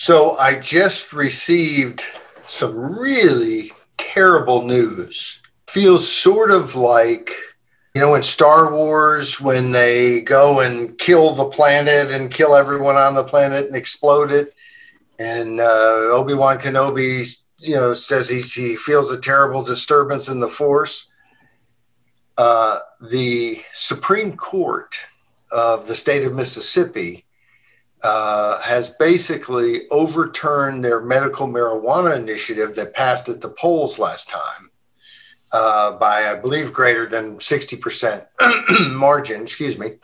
So I just received some really terrible news. Feels sort of like, you know, in Star Wars when they go and kill the planet and kill everyone on the planet and explode it. And uh, Obi Wan Kenobi, you know, says he, he feels a terrible disturbance in the Force. Uh, the Supreme Court of the state of Mississippi uh, has basically overturned their medical marijuana initiative that passed at the polls last time uh, by, I believe, greater than 60% margin, excuse me,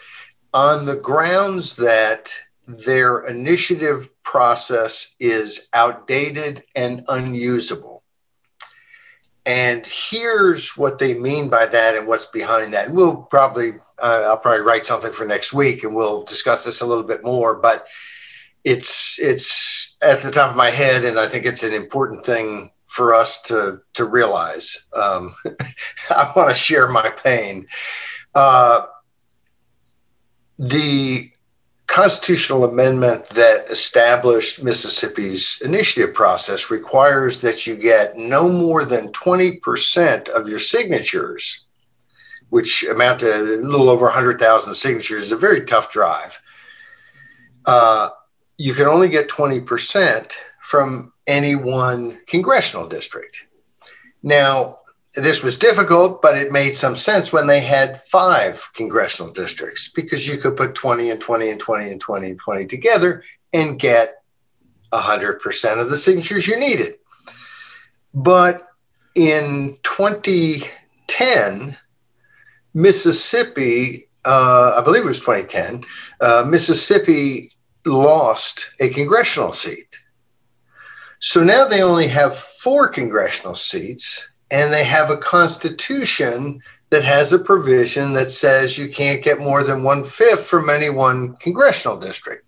on the grounds that their initiative process is outdated and unusable. And here's what they mean by that and what's behind that. And we'll probably uh, I'll probably write something for next week and we'll discuss this a little bit more. But it's it's at the top of my head, and I think it's an important thing for us to to realize. Um, I want to share my pain. Uh, the constitutional amendment that established Mississippi's initiative process requires that you get no more than 20% of your signatures which amount to a little over 100,000 signatures, is a very tough drive. Uh, you can only get 20% from any one congressional district. Now, this was difficult, but it made some sense when they had five congressional districts because you could put 20 and 20 and 20 and 20 and 20 together and get 100% of the signatures you needed. But in 2010, Mississippi, uh, I believe it was 2010, uh, Mississippi lost a congressional seat. So now they only have four congressional seats, and they have a constitution that has a provision that says you can't get more than one fifth from any one congressional district.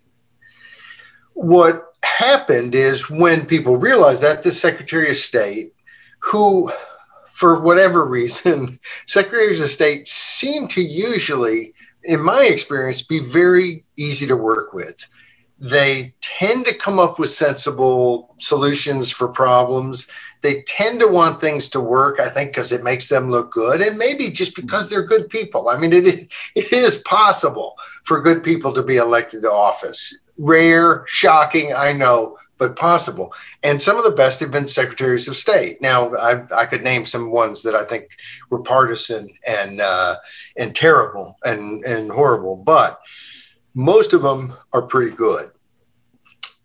What happened is when people realized that, the Secretary of State, who for whatever reason, secretaries of state seem to usually, in my experience, be very easy to work with. They tend to come up with sensible solutions for problems. They tend to want things to work, I think, because it makes them look good, and maybe just because they're good people. I mean, it, it is possible for good people to be elected to office. Rare, shocking, I know, but possible. And some of the best have been secretaries of state. Now, I, I could name some ones that I think were partisan and uh, and terrible and and horrible, but most of them are pretty good.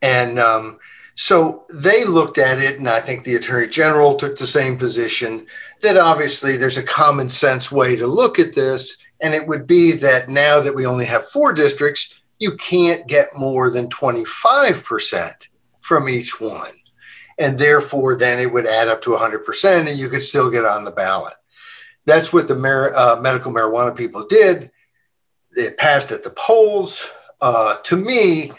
And um, so they looked at it, and I think the attorney general took the same position that obviously there's a common sense way to look at this. And it would be that now that we only have four districts, you can't get more than 25% from each one. And therefore, then it would add up to 100% and you could still get on the ballot. That's what the mar- uh, medical marijuana people did. It passed at the polls. Uh, to me,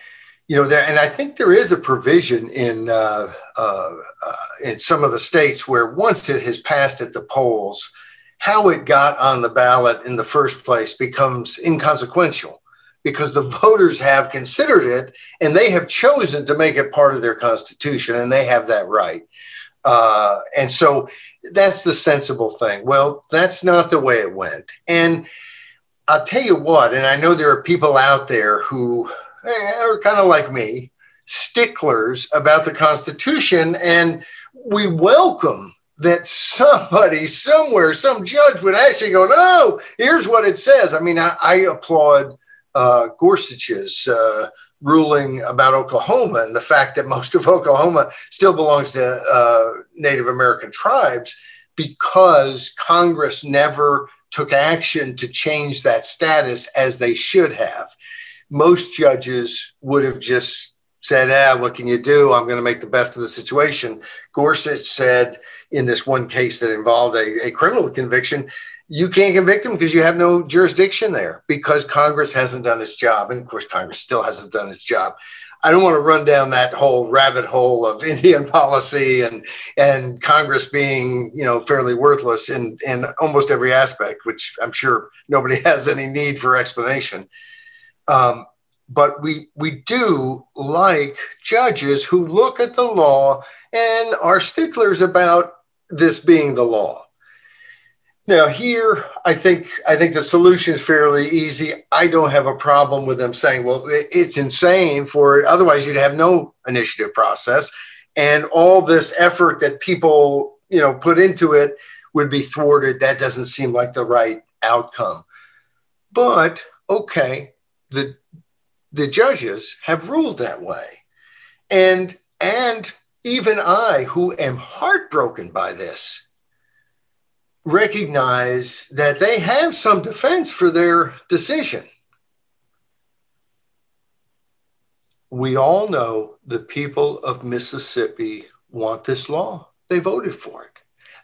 you know, there, and I think there is a provision in uh, uh, uh in some of the states where once it has passed at the polls, how it got on the ballot in the first place becomes inconsequential because the voters have considered it and they have chosen to make it part of their constitution and they have that right. Uh, and so that's the sensible thing. Well, that's not the way it went. And I'll tell you what, and I know there are people out there who eh, are kind of like me, sticklers about the Constitution, and we welcome that somebody somewhere, some judge would actually go, No, here's what it says. I mean, I, I applaud uh, Gorsuch's uh, ruling about Oklahoma and the fact that most of Oklahoma still belongs to uh, Native American tribes because Congress never took action to change that status as they should have. Most judges would have just said, ah, what can you do? I'm going to make the best of the situation. Gorsuch said in this one case that involved a, a criminal conviction, you can't convict him because you have no jurisdiction there because Congress hasn't done its job. And of course, Congress still hasn't done its job. I don't want to run down that whole rabbit hole of Indian policy and and Congress being you know fairly worthless in in almost every aspect, which I'm sure nobody has any need for explanation. Um, but we we do like judges who look at the law and are sticklers about this being the law. Now here, I think I think the solution is fairly easy. I don't have a problem with them saying, "Well, it's insane for otherwise you'd have no initiative process, and all this effort that people you know put into it would be thwarted." That doesn't seem like the right outcome. But okay, the the judges have ruled that way. And and even I, who am heartbroken by this, recognize that they have some defense for their decision. We all know the people of Mississippi want this law. They voted for it.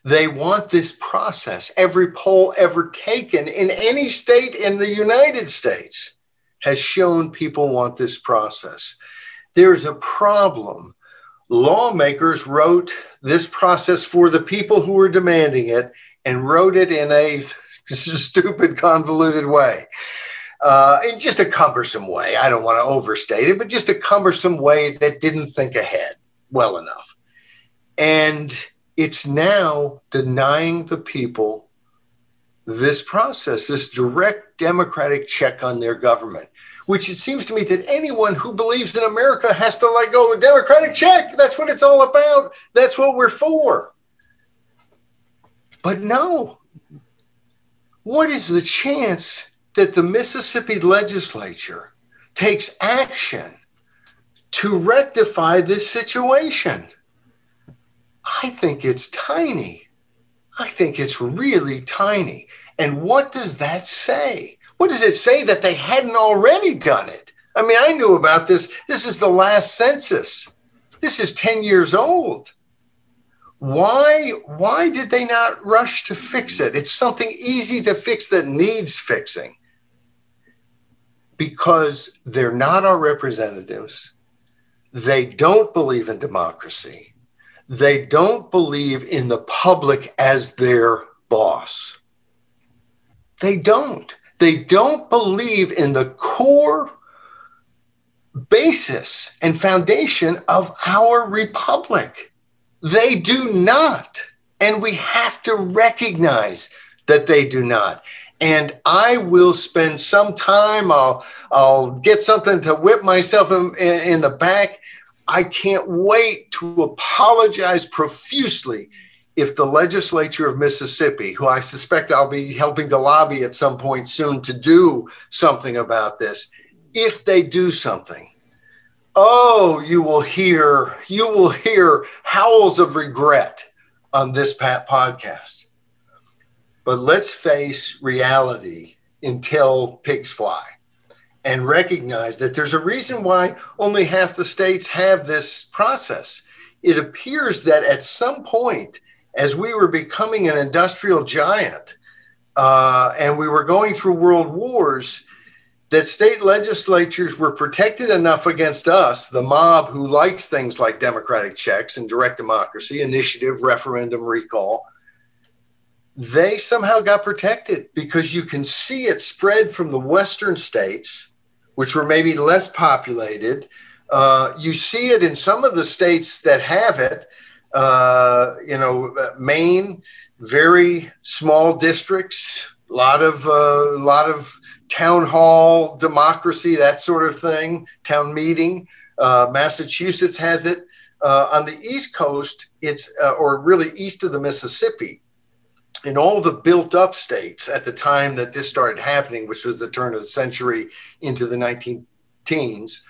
They want this process. Every poll ever taken in any state in the United States has shown people want this process. There's a problem. Lawmakers wrote this process for the people who were demanding it and wrote it in a stupid, convoluted way. Uh, in just a cumbersome way. I don't want to overstate it, but just a cumbersome way that didn't think ahead well enough. And it's now denying the people this process, this direct democratic check on their government, which it seems to me that anyone who believes in America has to let go of a democratic check. That's what it's all about. That's what we're for. But no. What is the chance that the Mississippi legislature takes action to rectify this situation? I think it's tiny. I think it's really tiny. And what does that say? What does it say that they hadn't already done it? I mean, I knew about this. This is the last census. This is 10 years old. Why why did they not rush to fix it? It's something easy to fix that needs fixing. Because they're not our representatives. They don't believe in democracy they don't believe in the public as their boss. They don't. They don't believe in the core basis and foundation of our republic. They do not. And we have to recognize that they do not. And I will spend some time, I'll, I'll get something to whip myself in, in, in the back I can't wait to apologize profusely if the legislature of Mississippi, who I suspect I'll be helping to lobby at some point soon to do something about this, if they do something, oh, you will hear you will hear howls of regret on this Pat podcast. But let's face reality until pigs fly and recognize that there's a reason why only half the states have this process. It appears that at some point, as we were becoming an industrial giant uh, and we were going through world wars, that state legislatures were protected enough against us, the mob who likes things like democratic checks and direct democracy, initiative, referendum, recall. They somehow got protected because you can see it spread from the Western states which were maybe less populated. Uh, you see it in some of the states that have it. Uh, you know, Maine, very small districts, a lot of uh, lot of town hall democracy, that sort of thing, town meeting. Uh, Massachusetts has it. Uh, on the East Coast, it's uh, or really east of the Mississippi, in all the built up states at the time that this started happening, which was the turn of the century into the 19 teens,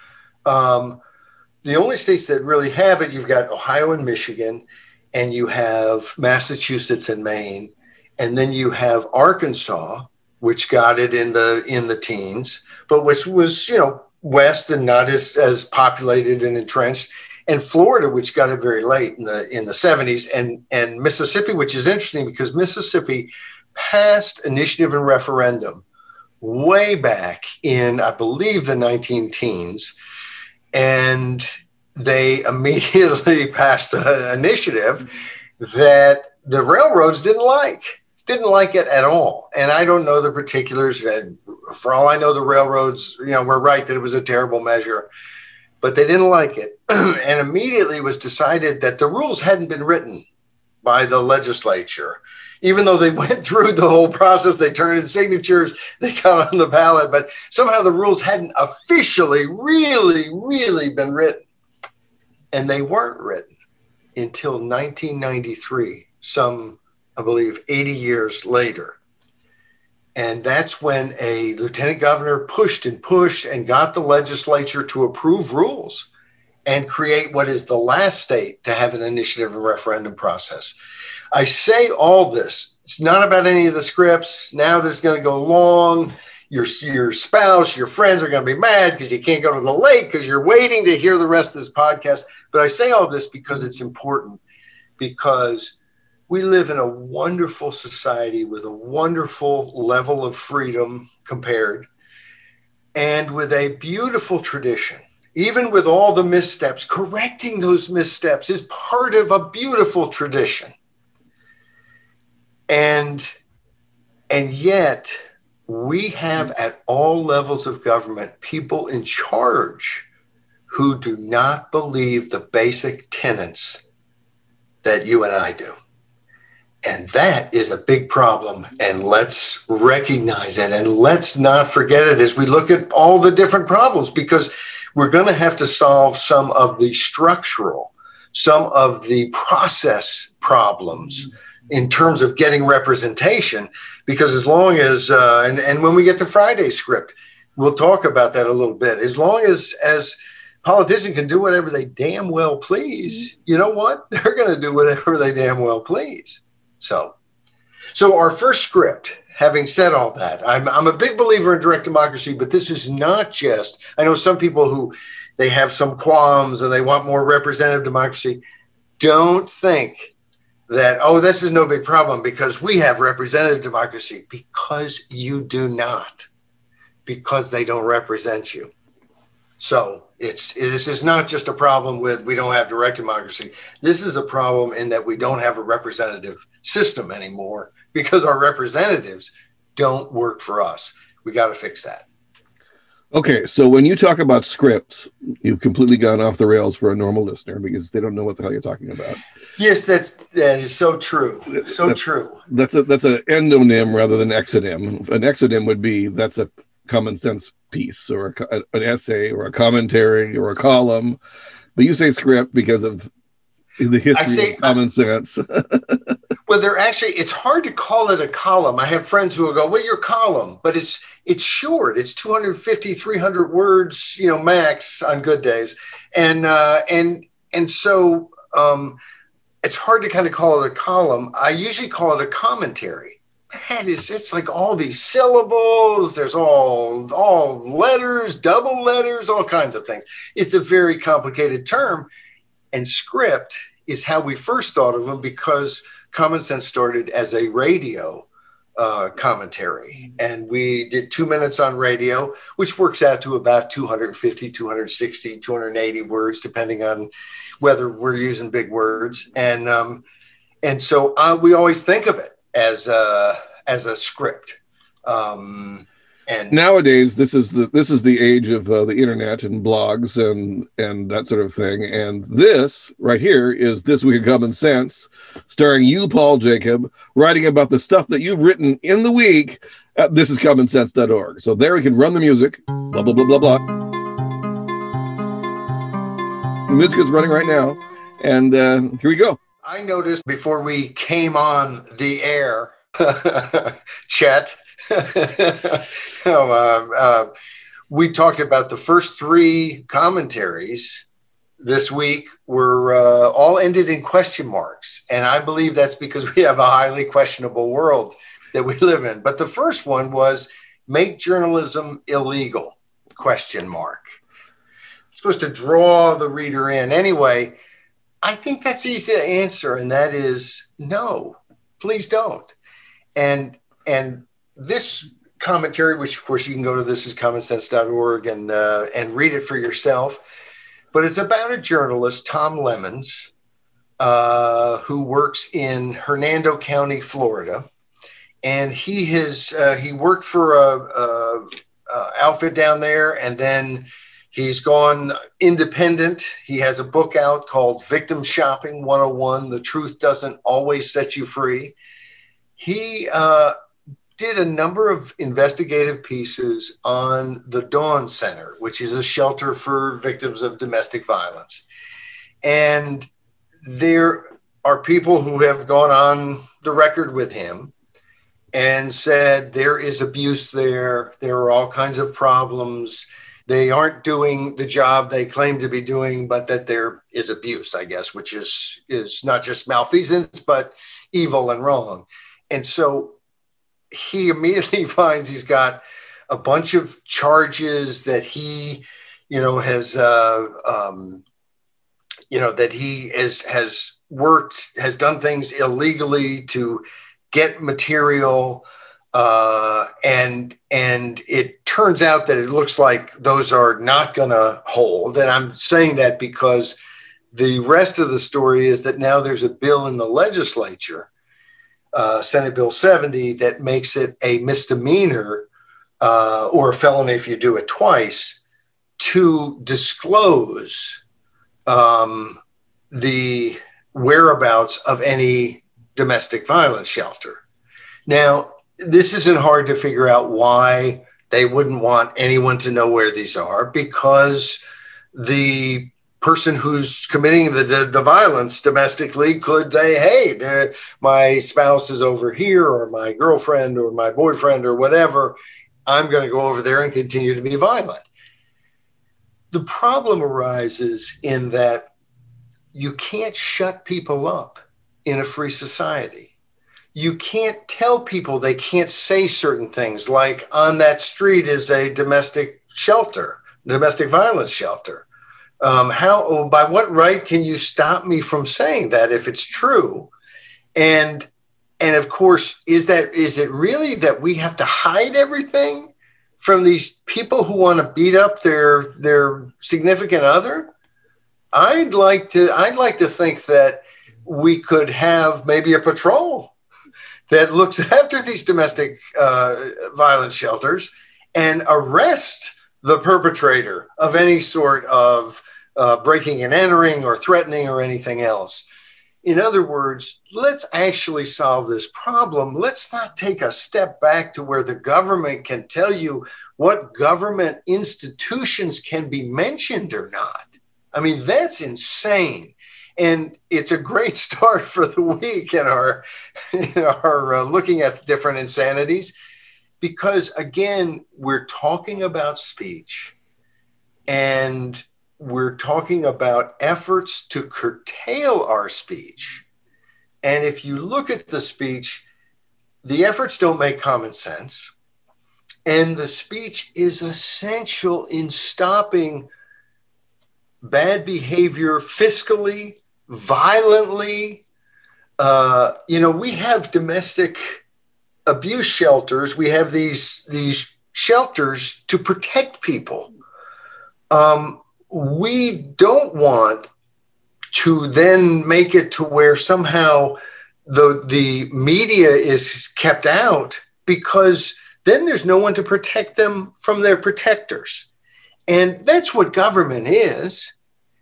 um, the only states that really have it, you've got Ohio and Michigan, and you have Massachusetts and Maine, and then you have Arkansas, which got it in the in the teens, but which was you know west and not as as populated and entrenched. And Florida, which got it very late in the in the 70s, and and Mississippi, which is interesting because Mississippi passed initiative and referendum way back in I believe the 19 teens, and they immediately passed an initiative that the railroads didn't like didn't like it at all. And I don't know the particulars. For all I know, the railroads, you know, were right that it was a terrible measure, but they didn't like it. and immediately it was decided that the rules hadn't been written by the legislature. Even though they went through the whole process, they turned in signatures, they got on the ballot, but somehow the rules hadn't officially, really, really been written. And they weren't written until 1993, some I believe, 80 years later. And that's when a lieutenant governor pushed and pushed and got the legislature to approve rules and create what is the last state to have an initiative and referendum process. I say all this. It's not about any of the scripts. Now this is going to go long. Your, your spouse, your friends are going to be mad because you can't go to the lake because you're waiting to hear the rest of this podcast. But I say all this because it's important because we live in a wonderful society with a wonderful level of freedom compared and with a beautiful tradition. Even with all the missteps, correcting those missteps is part of a beautiful tradition. And and yet we have at all levels of government people in charge who do not believe the basic tenets that you and I do. And that is a big problem. And let's recognize it and let's not forget it as we look at all the different problems because we're going to have to solve some of the structural, some of the process problems in terms of getting representation. Because as long as, uh, and, and when we get to Friday's script, we'll talk about that a little bit. As long as, as, politicians can do whatever they damn well please. You know what? They're going to do whatever they damn well please. So, so our first script, having said all that, I'm, I'm a big believer in direct democracy, but this is not just, I know some people who they have some qualms and they want more representative democracy. Don't think that, oh, this is no big problem because we have representative democracy, because you do not, because they don't represent you. So it's this is not just a problem with we don't have direct democracy. This is a problem in that we don't have a representative system anymore because our representatives don't work for us. We got to fix that. Okay, so when you talk about scripts, you've completely gone off the rails for a normal listener because they don't know what the hell you're talking about. Yes, that's that is so true. So that's, true. That's a that's an endonym rather than exonym. An exonym would be that's a common sense piece or a, an essay or a commentary or a column, but you say script because of the history say, of common sense. well, they're actually it's hard to call it a column. I have friends who will go, "Well, your column," but it's it's short. It's 250, 300 words, you know, max on good days, and uh, and and so um, it's hard to kind of call it a column. I usually call it a commentary. Man, it's it's like all these syllables. There's all all letters, double letters, all kinds of things. It's a very complicated term, and script is how we first thought of them because Common Sense started as a radio uh, commentary. And we did two minutes on radio, which works out to about 250, 260, 280 words, depending on whether we're using big words. And, um, and so uh, we always think of it as a, as a script. Um, and nowadays this is the this is the age of uh, the internet and blogs and and that sort of thing. And this right here is this week of common sense starring you paul jacob writing about the stuff that you've written in the week at thisiscommonsense.org so there we can run the music blah blah blah blah blah. The music is running right now. And uh, here we go i noticed before we came on the air chet uh, uh, we talked about the first three commentaries this week were uh, all ended in question marks. And I believe that's because we have a highly questionable world that we live in. But the first one was make journalism illegal question mark. It's supposed to draw the reader in. Anyway, I think that's easy to answer, and that is no, please don't. And and this commentary, which of course you can go to thisiscommonsense.org and uh, and read it for yourself. But it's about a journalist, Tom Lemons, uh, who works in Hernando County, Florida, and he has uh, he worked for a, a, a, outfit down there, and then he's gone independent. He has a book out called Victim Shopping 101: The Truth Doesn't Always Set You Free. He uh, did a number of investigative pieces on the Dawn Center, which is a shelter for victims of domestic violence, and there are people who have gone on the record with him and said there is abuse there. There are all kinds of problems. They aren't doing the job they claim to be doing, but that there is abuse, I guess, which is is not just malfeasance, but evil and wrong. And so he immediately finds he's got a bunch of charges that he, you know, has, uh, um, you know, that he has has worked, has done things illegally to get material uh, and and it turns out that it looks like those are not going to hold and i'm saying that because the rest of the story is that now there's a bill in the legislature uh, senate bill 70 that makes it a misdemeanor uh, or a felony if you do it twice to disclose um, the whereabouts of any domestic violence shelter. Now, this isn't hard to figure out why they wouldn't want anyone to know where these are because the person who's committing the, the, the violence domestically could say, hey, my spouse is over here, or my girlfriend, or my boyfriend, or whatever. I'm going to go over there and continue to be violent. The problem arises in that you can't shut people up in a free society. You can't tell people they can't say certain things, like on that street is a domestic shelter, domestic violence shelter. Um, how, oh, by what right can you stop me from saying that if it's true? And, and of course, is that, is it really that we have to hide everything from these people who want to beat up their, their significant other? I'd like to, I'd like to think that we could have maybe a patrol that looks after these domestic uh, violence shelters and arrest the perpetrator of any sort of uh, breaking and entering or threatening or anything else. In other words, let's actually solve this problem. Let's not take a step back to where the government can tell you what government institutions can be mentioned or not. I mean, that's insane and it's a great start for the week in our our uh, looking at different insanities. Because again we're talking about speech and we're talking about efforts to curtail our speech. And if you look at the speech the efforts don't make common sense. And the speech is essential in stopping bad behavior fiscally violently. Uh, you know, we have domestic abuse shelters. We have these these shelters to protect people. Um, we don't want to then make it to where somehow the the media is kept out because then there's no one to protect them from their protectors. And that's what government is.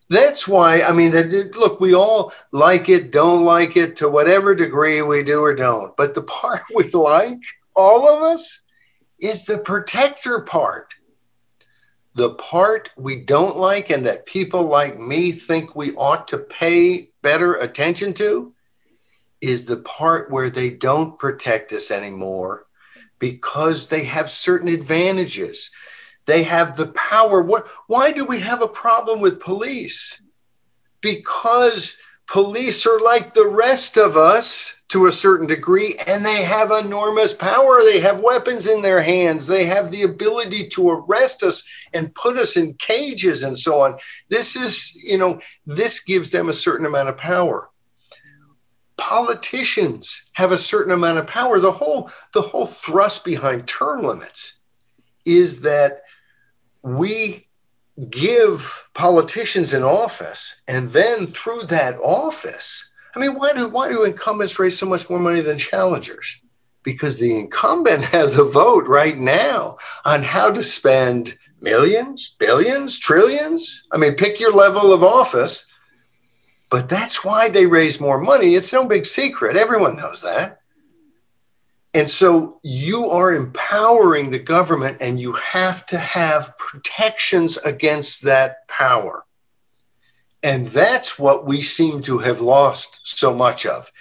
That's why, I mean, look, we all like it, don't like it to whatever degree we do or don't. But the part we like, all of us, is the protector part. The part we don't like and that people like me think we ought to pay better attention to is the part where they don't protect us anymore because they have certain advantages. They have the power. What, why do we have a problem with police? Because police are like the rest of us to a certain degree, and they have enormous power. They have weapons in their hands. They have the ability to arrest us and put us in cages and so on. This is, you know, this gives them a certain amount of power. Politicians have a certain amount of power. The whole, the whole thrust behind term limits is that we give politicians an office and then through that office i mean why do why do incumbents raise so much more money than challengers because the incumbent has a vote right now on how to spend millions, billions, trillions. I mean, pick your level of office. But that's why they raise more money. It's no big secret. Everyone knows that. And so you are empowering the government, and you have to have protections against that power. And that's what we seem to have lost so much of.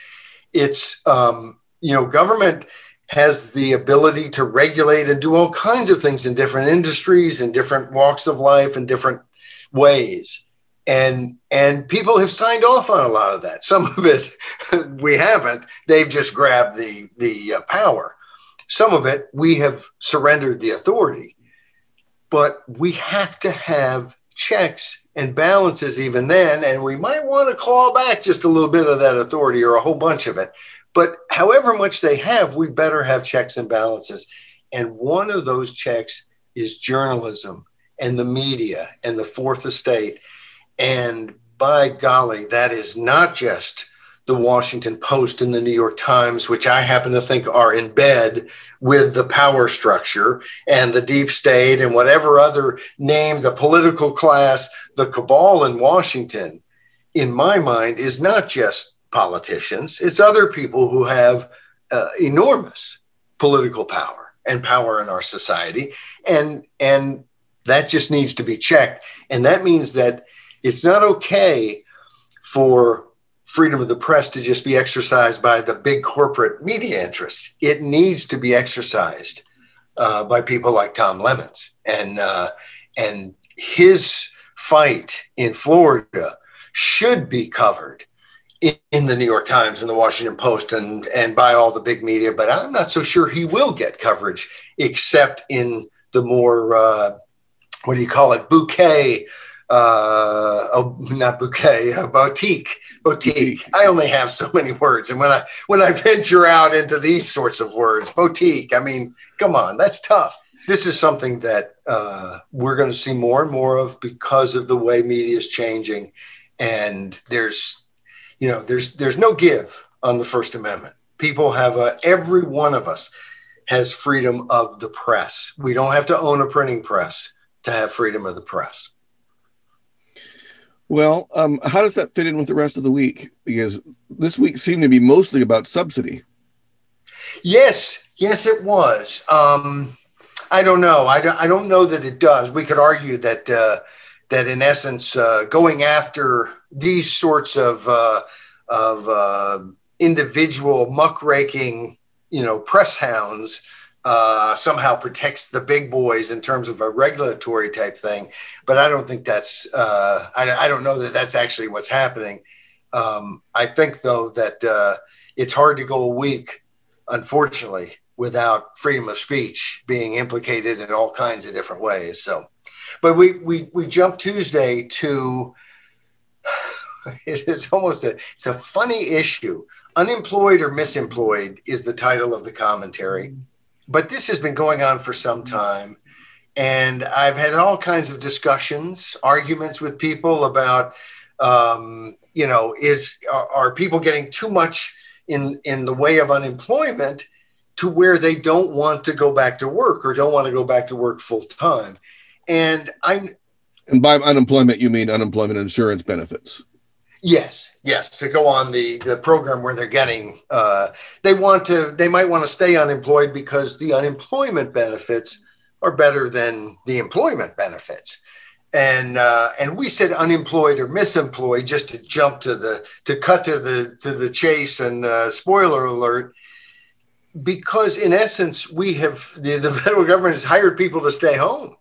It's, um, you know, government has the ability to regulate and do all kinds of things in different industries and different walks of life and different ways and and people have signed off on a lot of that. Some of it we haven't. They've just grabbed the the uh, power. Some of it we have surrendered the authority. But we have to have checks and balances even then and we might want to claw back just a little bit of that authority or a whole bunch of it. But however much they have we better have checks and balances. And one of those checks is journalism and the media and the fourth estate and by golly, that is not just the Washington Post and the New York Times, which I happen to think are in bed with the power structure and the deep state and whatever other name, the political class, the cabal in Washington, in my mind, is not just politicians, it's other people who have uh, enormous political power and power in our society. And, and that just needs to be checked. And that means that it's not okay for freedom of the press to just be exercised by the big corporate media interests. It needs to be exercised uh, by people like Tom Lemons and uh, and his fight in Florida should be covered in, in, the New York Times and the Washington Post and and by all the big media. But I'm not so sure he will get coverage except in the more uh, what do you call it bouquet uh, oh, not bouquet, uh, boutique, boutique. I only have so many words, and when I when I venture out into these sorts of words, boutique. I mean, come on, that's tough. This is something that uh, we're going to see more and more of because of the way media is changing, and there's, you know, there's there's no give on the First Amendment. People have a every one of us has freedom of the press. We don't have to own a printing press to have freedom of the press. Well, um, how does that fit in with the rest of the week? Because this week seemed to be mostly about subsidy. Yes, yes, it was. Um, I don't know. I don't, I don't know that it does. We could argue that uh, that in essence, uh, going after these sorts of uh, of uh, individual muckraking, you know, press hounds uh, somehow protects the big boys in terms of a regulatory type thing. But I don't think that's, uh, I, I, don't know that that's actually what's happening. Um, I think, though, that uh, it's hard to go a week, unfortunately, without freedom of speech being implicated in all kinds of different ways. So, but we, we, we jump Tuesday to, it's almost a, it's a funny issue. Unemployed or misemployed is the title of the commentary but this has been going on for some time. And I've had all kinds of discussions, arguments with people about, um, you know, is are, are people getting too much in in the way of unemployment to where they don't want to go back to work or don't want to go back to work full time? And I'm and by unemployment you mean unemployment insurance benefits. Yes, yes, to go on the the program where they're getting uh, they want to they might want to stay unemployed because the unemployment benefits are better than the employment benefits. And uh, and we said unemployed or misemployed just to jump to the to cut to the to the chase and uh, spoiler alert because in essence we have the, the federal government has hired people to stay home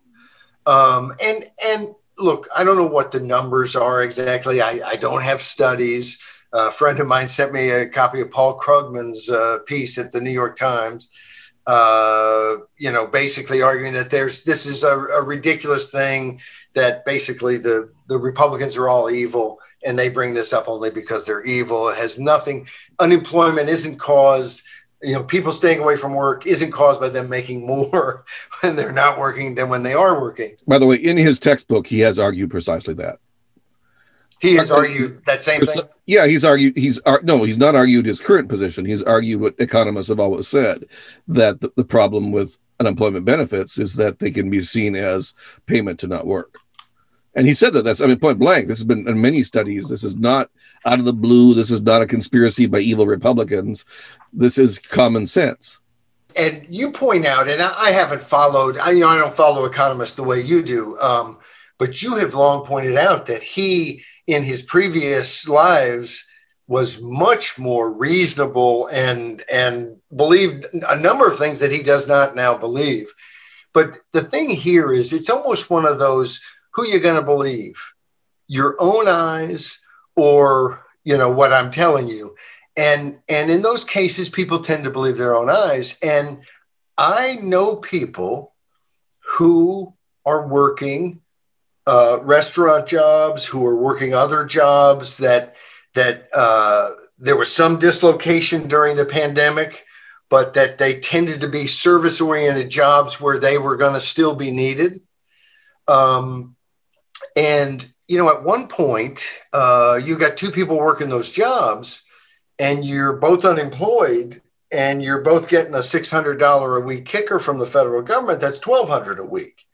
um, and and look, I don't know what the numbers are exactly. I, I don't have studies. a friend of mine sent me a copy of Paul Krugman's uh, piece at the New York Times. Uh, you know, basically arguing that there's this is a, a, ridiculous thing that basically the the Republicans are all evil and they bring this up only because they're evil. It has nothing. Unemployment isn't caused you know, people staying away from work isn't caused by them making more when they're not working than when they are working. By the way, in his textbook, he has argued precisely that. He has argued that same thing. Yeah, he's argued. He's uh, no, he's not argued his current position. He's argued what economists have always said that the, the problem with unemployment benefits is that they can be seen as payment to not work. And he said that that's, I mean, point blank. This has been in many studies. This is not out of the blue. This is not a conspiracy by evil Republicans. This is common sense. And you point out, and I haven't followed, I, you know, I don't follow economists the way you do, um, but you have long pointed out that he in his previous lives was much more reasonable and and believed a number of things that he does not now believe. But the thing here is it's almost one of those who you're going to believe your own eyes or you know what I'm telling you. And and in those cases people tend to believe their own eyes and I know people who are working uh, restaurant jobs, who are working other jobs that that uh, there was some dislocation during the pandemic, but that they tended to be service oriented jobs where they were going to still be needed. Um, and you know, at one point, uh, you got two people working those jobs, and you're both unemployed, and you're both getting a six hundred dollar a week kicker from the federal government. That's twelve hundred a week.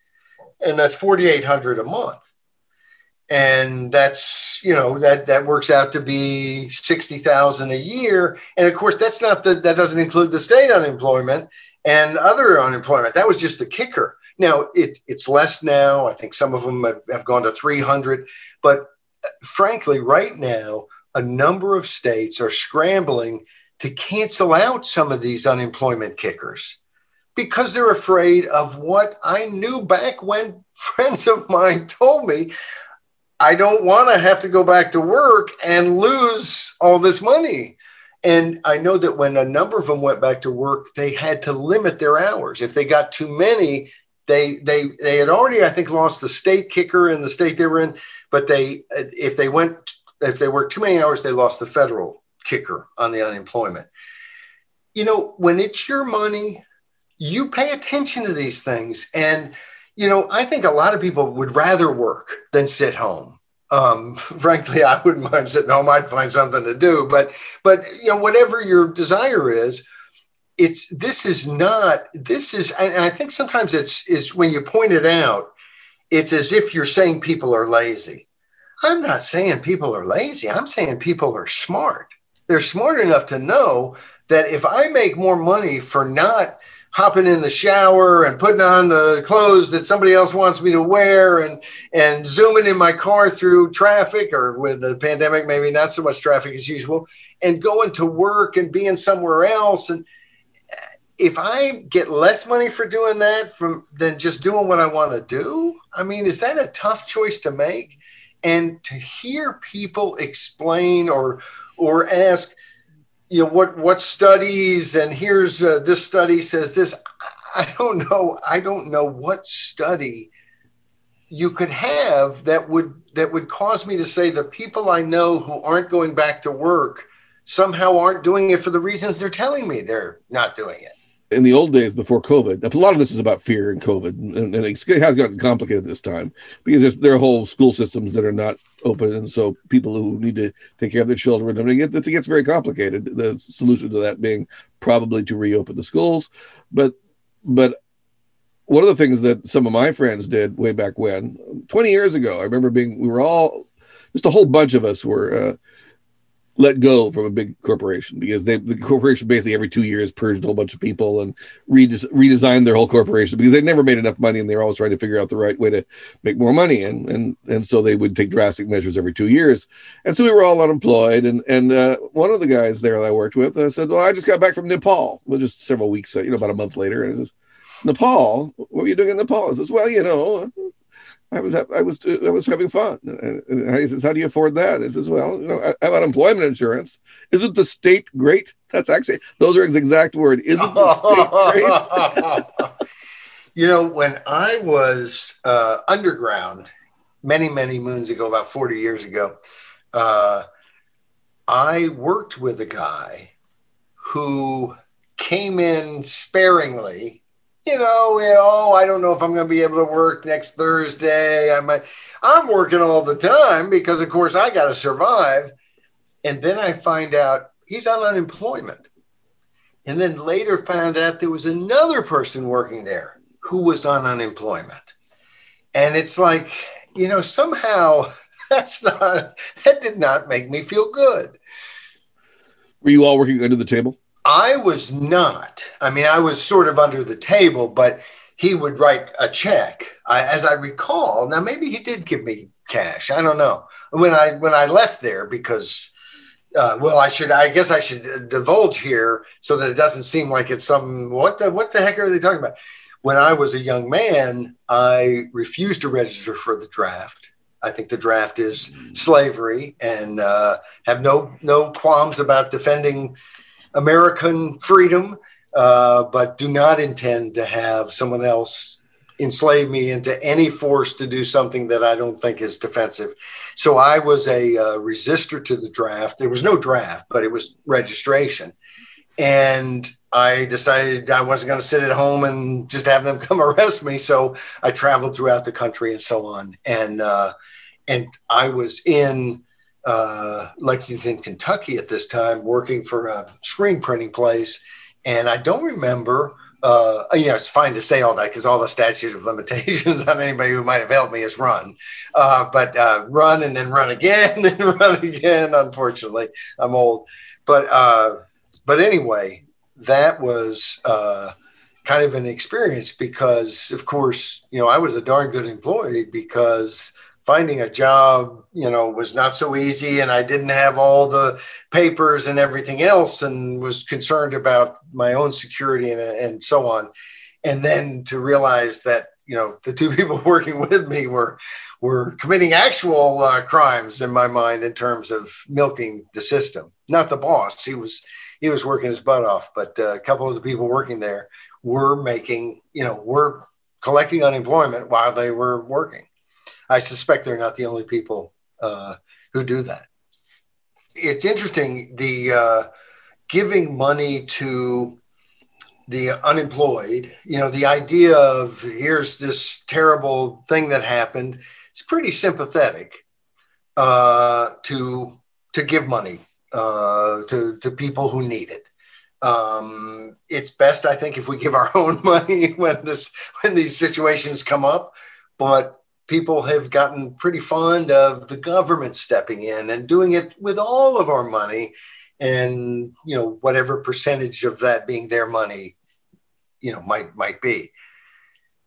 And that's 4800 a month. And that's you know that that works out to be 60,000 a year. And of course that's not the that doesn't include the state unemployment and other unemployment. That was just the kicker now it it's less now i think some of them have, have gone to 300 but uh, frankly right now a number of states are scrambling to cancel out some of these unemployment kickers because they're afraid of what I knew back when friends of mine told me I don't want to have to go back to work and lose all this money. And I know that when a number of them went back to work, they had to limit their hours. If they got too many, they they they had already, I think, lost the state kicker in the state they were in. But they, if they went, if they worked too many hours, they lost the federal kicker on the unemployment. You know, when it's your money, you pay attention to these things. And, you know, I think a lot of people would rather work than sit home. Um, frankly, I wouldn't mind sitting home. I'd find something to do. But, but, you know, whatever your desire is, it's this is not this is and i think sometimes it's is when you point it out it's as if you're saying people are lazy. I'm not saying people are lazy. I'm saying people are smart. They're smart enough to know that if i make more money for not hopping in the shower and putting on the clothes that somebody else wants me to wear and and zooming in my car through traffic or with the pandemic maybe not so much traffic as usual and going to work and being somewhere else and if i get less money for doing that from than just doing what i want to do i mean is that a tough choice to make? And to hear people explain or or ask you know what what studies and here's uh, this study says this i don't know i don't know what study you could have that would that would cause me to say the people i know who aren't going back to work somehow aren't doing it for the reasons they're telling me they're not doing it in the old days before COVID, a lot of this is about fear and COVID, and, and it has gotten complicated this time because there are whole school systems that are not open, and so people who need to take care of their children, I mean, it, it gets very complicated. The solution to that being probably to reopen the schools, but but one of the things that some of my friends did way back when, 20 years ago, I remember being, we were all, just a whole bunch of us were uh, let go from a big corporation because they the corporation basically every two years purged a whole bunch of people and redes- redesigned their whole corporation because they never made enough money and they were always trying to figure out the right way to make more money and and and so they would take drastic measures every two years. And so we were all unemployed and and uh, one of the guys there that I worked with uh, said well I just got back from Nepal. Well just several weeks uh, you know about a month later and he says Nepal? What were you doing in Nepal? I says well you know I was I was I was having fun. And he says, "How do you afford that?" I says, "Well, you know, I have unemployment insurance. Isn't the state great?" That's actually those are his exact word. Isn't the state great? you know, when I was uh, underground many many moons ago, about forty years ago, uh, I worked with a guy who came in sparingly you know, oh, I don't know if I'm going to be able to work next Thursday. I might. I'm working all the time because, of course, I got to survive. And then I find out he's on unemployment. And then later found out there was another person working there who was on unemployment. And it's like, you know, somehow that's not, that did not make me feel good. Were you all working under the table? I was not. I mean, I was sort of under the table, but he would write a check. I, as I recall, now maybe he did give me cash. I don't know. When I when I left there, because uh, well, I should. I guess I should divulge here so that it doesn't seem like it's some what the what the heck are they talking about? When I was a young man, I refused to register for the draft. I think the draft is slavery, and uh, have no no qualms about defending American freedom, uh, but do not intend to have someone else enslave me into any force to do something that I don't think is defensive. So I was a uh, resistor to the draft. There was no draft, but it was registration. And I decided I wasn't going to sit at home and just have them come arrest me. So I traveled throughout the country and so on. And uh, and I was in uh, Lexington, Kentucky at this time, working for a screen printing place. And I don't remember, uh, you know, it's fine to say all that because all the statute of limitations on anybody who might have helped me is run. Uh, but uh, run and then run again and run again. Unfortunately, I'm old. But uh, but anyway, that was uh, kind of an experience because, of course, you know, I was a darn good employee because finding a job, you know, was not so easy. And I didn't have all the papers and everything else and was concerned about my own security and, and so on. And then to realize that, you know, the two people working with me were, were committing actual uh, crimes in my mind in terms of milking the system, not the boss. He was, he was working his butt off, but uh, a couple of the people working there were making, you know, were collecting unemployment while they were working. I suspect they're not the only people uh, who do that. It's interesting the uh, giving money to the unemployed. You know, the idea of here's this terrible thing that happened. It's pretty sympathetic uh, to to give money uh, to to people who need it. Um, it's best, I think, if we give our own money when this when these situations come up. But people have gotten pretty fond of the government stepping in and doing it with all of our money and you know whatever percentage of that being their money you know might might be.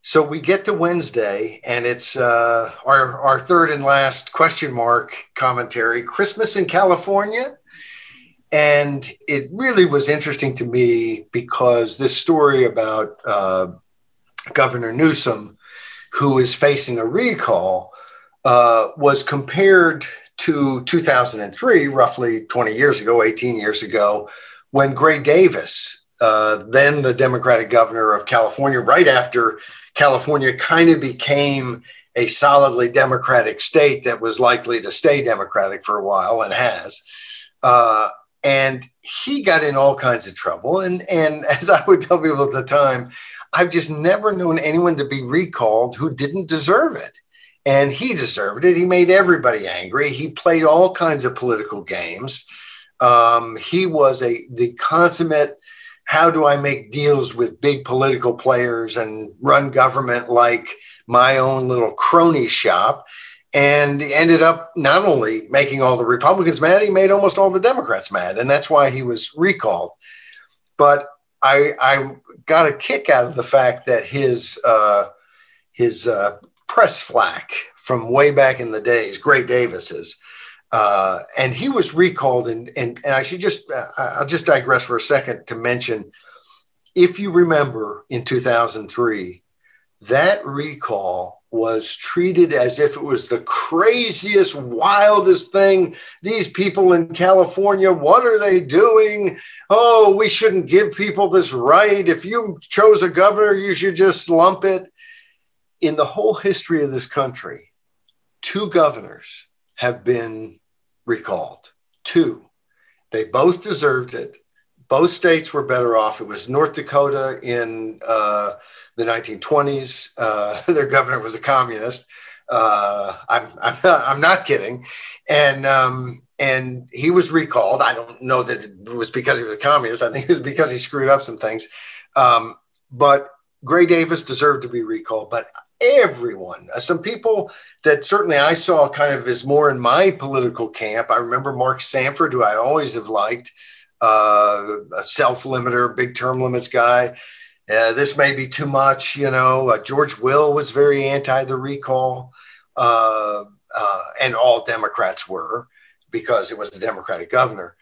So we get to wednesday and it's uh, our our third and last question mark commentary christmas in california. And it really was interesting to me because this story about uh, governor newsom who is facing a recall, uh, was compared to 2003, roughly 20 years ago, 18 years ago, when Gray Davis, uh, then the Democratic governor of California, right after California kind of became a solidly Democratic state that was likely to stay Democratic for a while and has. Uh, and he got in all kinds of trouble. And, and as I would tell people at the time, I've just never known anyone to be recalled who didn't deserve it. And he deserved it. He made everybody angry. He played all kinds of political games. Um, he was a the consummate how do I make deals with big political players and run government like my own little crony shop and ended up not only making all the Republicans mad, he made almost all the Democrats mad. And that's why he was recalled. But I, I got a kick out of the fact that his uh, his uh, press flack from way back in the days, Gray Davis's, uh, and he was recalled. And, and, and I should just uh, I'll just digress for a second to mention, if you remember in 2003, that recall was treated as if it was the craziest, wildest thing. These people in California, what are they doing? Oh, we shouldn't give people this right. If you chose a governor, you should just lump it. In the whole history of this country, two governors have been recalled. Two. They both deserved it. Both states were better off. It was North Dakota in uh, the 1920s. Uh, their governor was a communist. Uh, I'm, I'm, not, I'm not kidding. And, um, and he was recalled. I don't know that it was because he was a communist. I think it was because he screwed up some things. Um, but Gray Davis deserved to be recalled. But everyone, uh, some people that certainly I saw kind of is more in my political camp. I remember Mark Sanford, who I always have liked, uh, a self limiter, big term limits guy. Uh, this may be too much, you know. Uh, George Will was very anti the recall, uh, uh, and all Democrats were because it was the Democratic governor.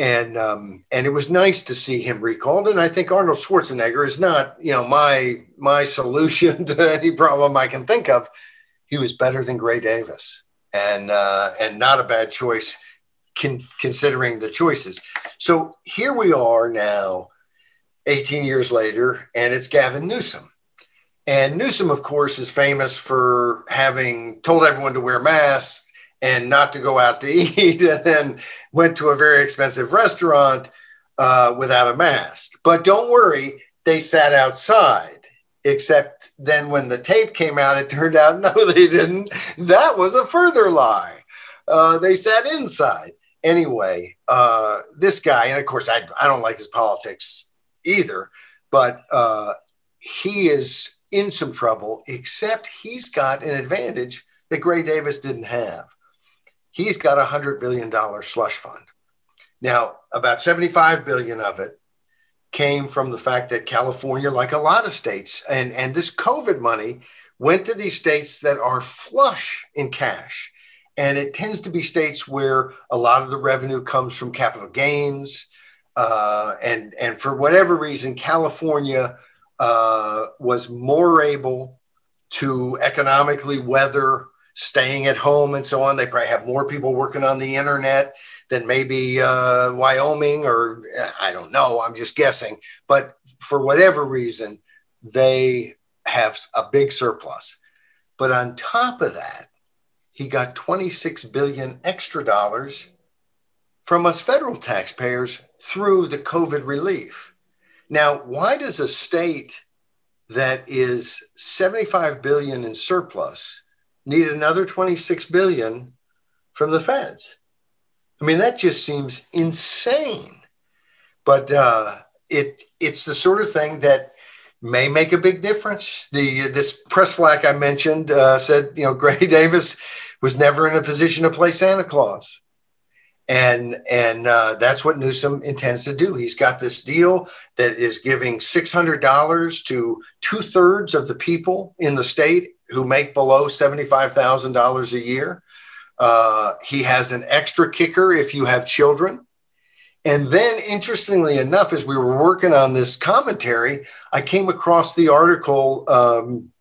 And um, and it was nice to see him recalled. And I think Arnold Schwarzenegger is not, you know, my my solution to any problem I can think of. He was better than Gray Davis, and uh, and not a bad choice, con- considering the choices. So here we are now, 18 years later, and it's Gavin Newsom. And Newsom, of course, is famous for having told everyone to wear masks and not to go out to eat, and then went to a very expensive restaurant uh, without a mask. But don't worry, they sat outside. Except then when the tape came out, it turned out no, they didn't. That was a further lie. Uh, they sat inside. Anyway, uh, this guy, and of course, I, I don't like his politics either, but uh, he is in some trouble, except he's got an advantage that Gray Davis didn't have he's got a hundred billion dollar slush fund. Now, about 75 billion of it came from the fact that California, like a lot of states, and, and this COVID money went to these states that are flush in cash. And it tends to be states where a lot of the revenue comes from capital gains. Uh, and, and for whatever reason, California uh, was more able to economically weather staying at home and so on. They probably have more people working on the internet than maybe uh, Wyoming or I don't know. I'm just guessing. But for whatever reason, they have a big surplus. But on top of that, he got 26 billion extra dollars from us federal taxpayers through the COVID relief. Now, why does a state that is 75 billion in surplus need another 26 billion from the feds. I mean, that just seems insane. But uh, it it's the sort of thing that may make a big difference. The this press flack I mentioned uh, said, you know, Gray Davis was never in a position to play Santa Claus, and and uh, that's what Newsom intends to do. He's got this deal that is giving six hundred dollars to two thirds of the people in the state who make below $75,000 a year. Uh, he has an extra kicker if you have children. And then, interestingly enough, as we were working on this commentary, I came across the article um,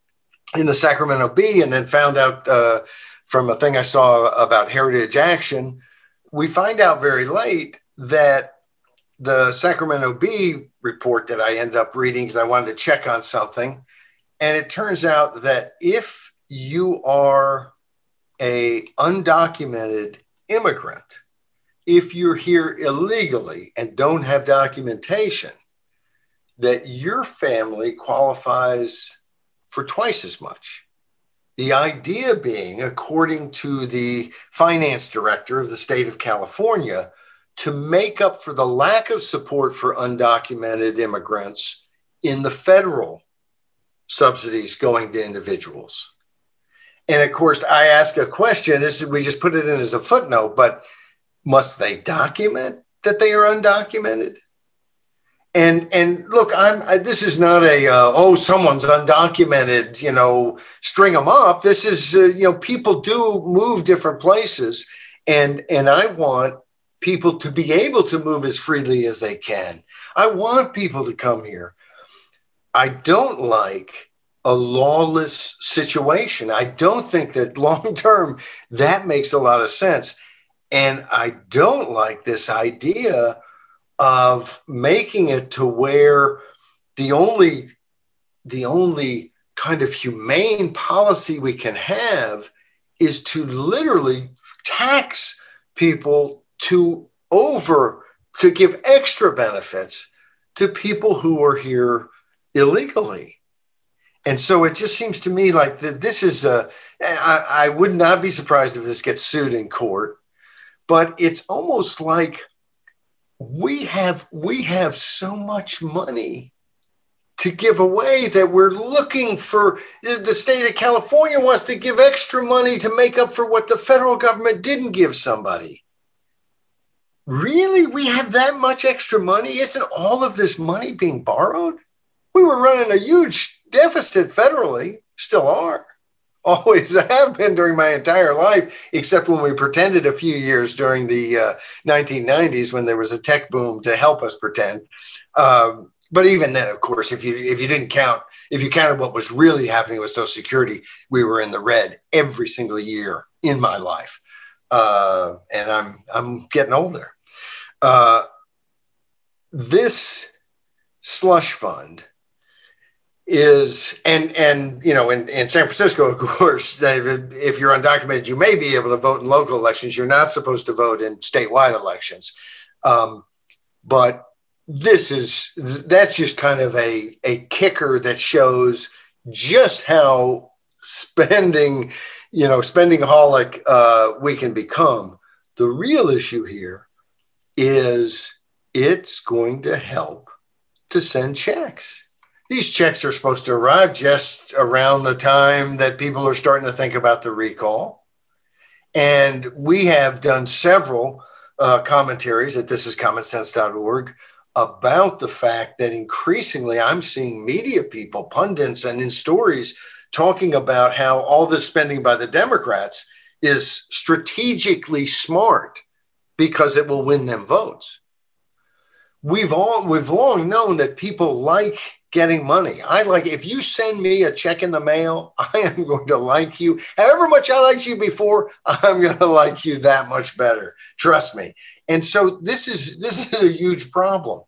in the Sacramento Bee and then found out uh, from a thing I saw about Heritage Action. We find out very late that the Sacramento Bee report that I ended up reading because I wanted to check on something and it turns out that if you are a undocumented immigrant, if you're here illegally and don't have documentation, that your family qualifies for twice as much. The idea being, according to the finance director of the state of California, to make up for the lack of support for undocumented immigrants in the federal subsidies going to individuals. And of course, I ask a question. This is, we just put it in as a footnote, but must they document that they are undocumented? And and look, I'm I, this is not a uh, oh someone's undocumented, you know, string them up. This is uh, you know people do move different places, and and I want people to be able to move as freely as they can. I want people to come here. I don't like a lawless situation. I don't think that long term that makes a lot of sense. And I don't like this idea of making it to where the only the only kind of humane policy we can have is to literally tax people to over to give extra benefits to people who are here illegally. And so it just seems to me like that this is a, I, I would not be surprised if this gets sued in court, but it's almost like we have we have so much money to give away that we're looking for the state of California wants to give extra money to make up for what the federal government didn't give somebody. Really? We have that much extra money? Isn't all of this money being borrowed? We were running a huge deficit federally, still are. Always have been during my entire life, except when we pretended a few years during the uh, 1990s when there was a tech boom to help us pretend. Um, but even then, of course, if you if you didn't count, if you counted what was really happening with Social Security, we were in the red every single year in my life, uh, and I'm I'm getting older. Uh, this slush fund is and and you know in, in san francisco of course if you're undocumented you may be able to vote in local elections. You're not supposed to vote in statewide elections. Um, but this is that's just kind of a a kicker that shows just how spending you know spending holic uh, we can become. The real issue here is it's going to help to send checks these checks are supposed to arrive just around the time that people are starting to think about the recall and we have done several uh, commentaries at thisiscommonsense.org about the fact that increasingly I'm seeing media people, pundits, and in stories talking about how all this spending by the Democrats is strategically smart because it will win them votes. We've all we've long known that people like getting money. I like if you send me a check in the mail, I am going to like you. However much I liked you before, I'm going to like you that much better. Trust me. And so this is this is a huge problem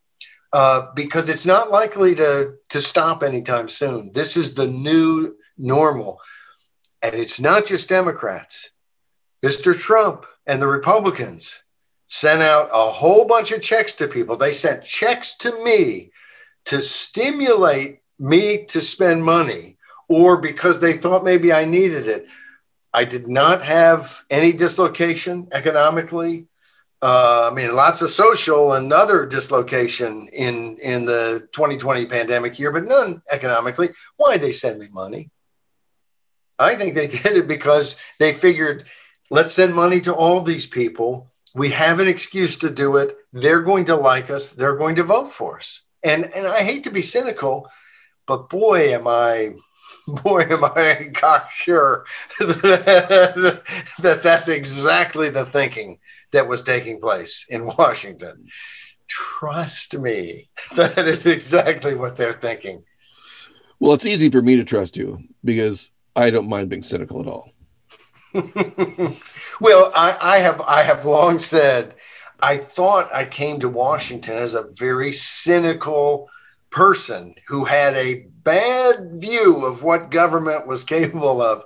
uh, because it's not likely to to stop anytime soon. This is the new normal, and it's not just Democrats. Mr. Trump and the Republicans sent out a whole bunch of checks to people. They sent checks to me to stimulate me to spend money, or because they thought maybe I needed it. I did not have any dislocation economically. Uh, I mean, lots of social and other dislocation in in the 2020 pandemic year, but none economically. Why they send me money? I think they did it because they figured, let's send money to all these people. We have an excuse to do it. They're going to like us. They're going to vote for us. And and I hate to be cynical, but boy, am I boy, am I cocksure that, that that's exactly the thinking that was taking place in Washington. Trust me, that is exactly what they're thinking. Well, it's easy for me to trust you because I don't mind being cynical at all. well, I, I have I have long said I thought I came to Washington as a very cynical person who had a bad view of what government was capable of.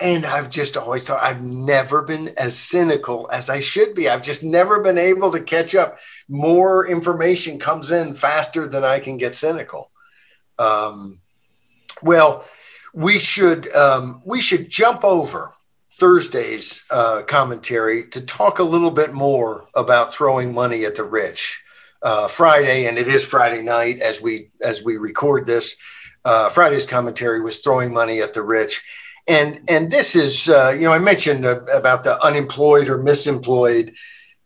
And I've just always thought I've never been as cynical as I should be. I've just never been able to catch up. More information comes in faster than I can get cynical. Um, well, we should um, we should jump over Thursday's uh, commentary to talk a little bit more about throwing money at the rich. Uh, Friday, and it is Friday night as we as we record this. Uh, Friday's commentary was throwing money at the rich and and this is uh, you know I mentioned about the unemployed or misemployed.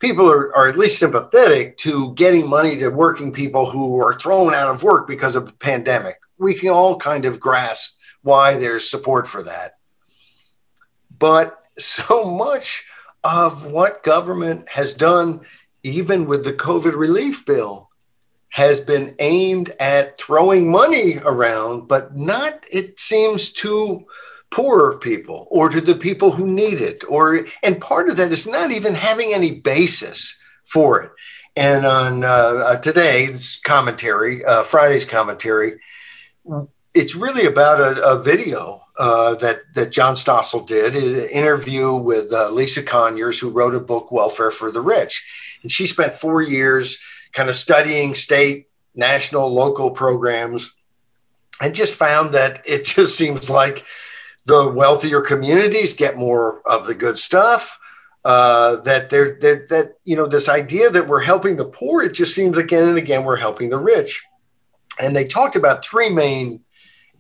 People are, are at least sympathetic to getting money to working people who are thrown out of work because of the pandemic. We can all kind of grasp why there's support for that. But so much of what government has done, even with the COVID relief bill, has been aimed at throwing money around, but not, it seems, to poorer people or to the people who need it or and part of that is not even having any basis for it. And on uh, uh, today's commentary uh, friday's commentary it's really about a, a video uh, that that John Stossel did an interview with uh, Lisa Conyers, who wrote a book, Welfare for the Rich, and she spent four years kind of studying state, national, local programs and just found that it just seems like the wealthier communities get more of the good stuff. Uh, that they're that, that you know this idea that we're helping the poor, it just seems again and again we're helping the rich. And they talked about three main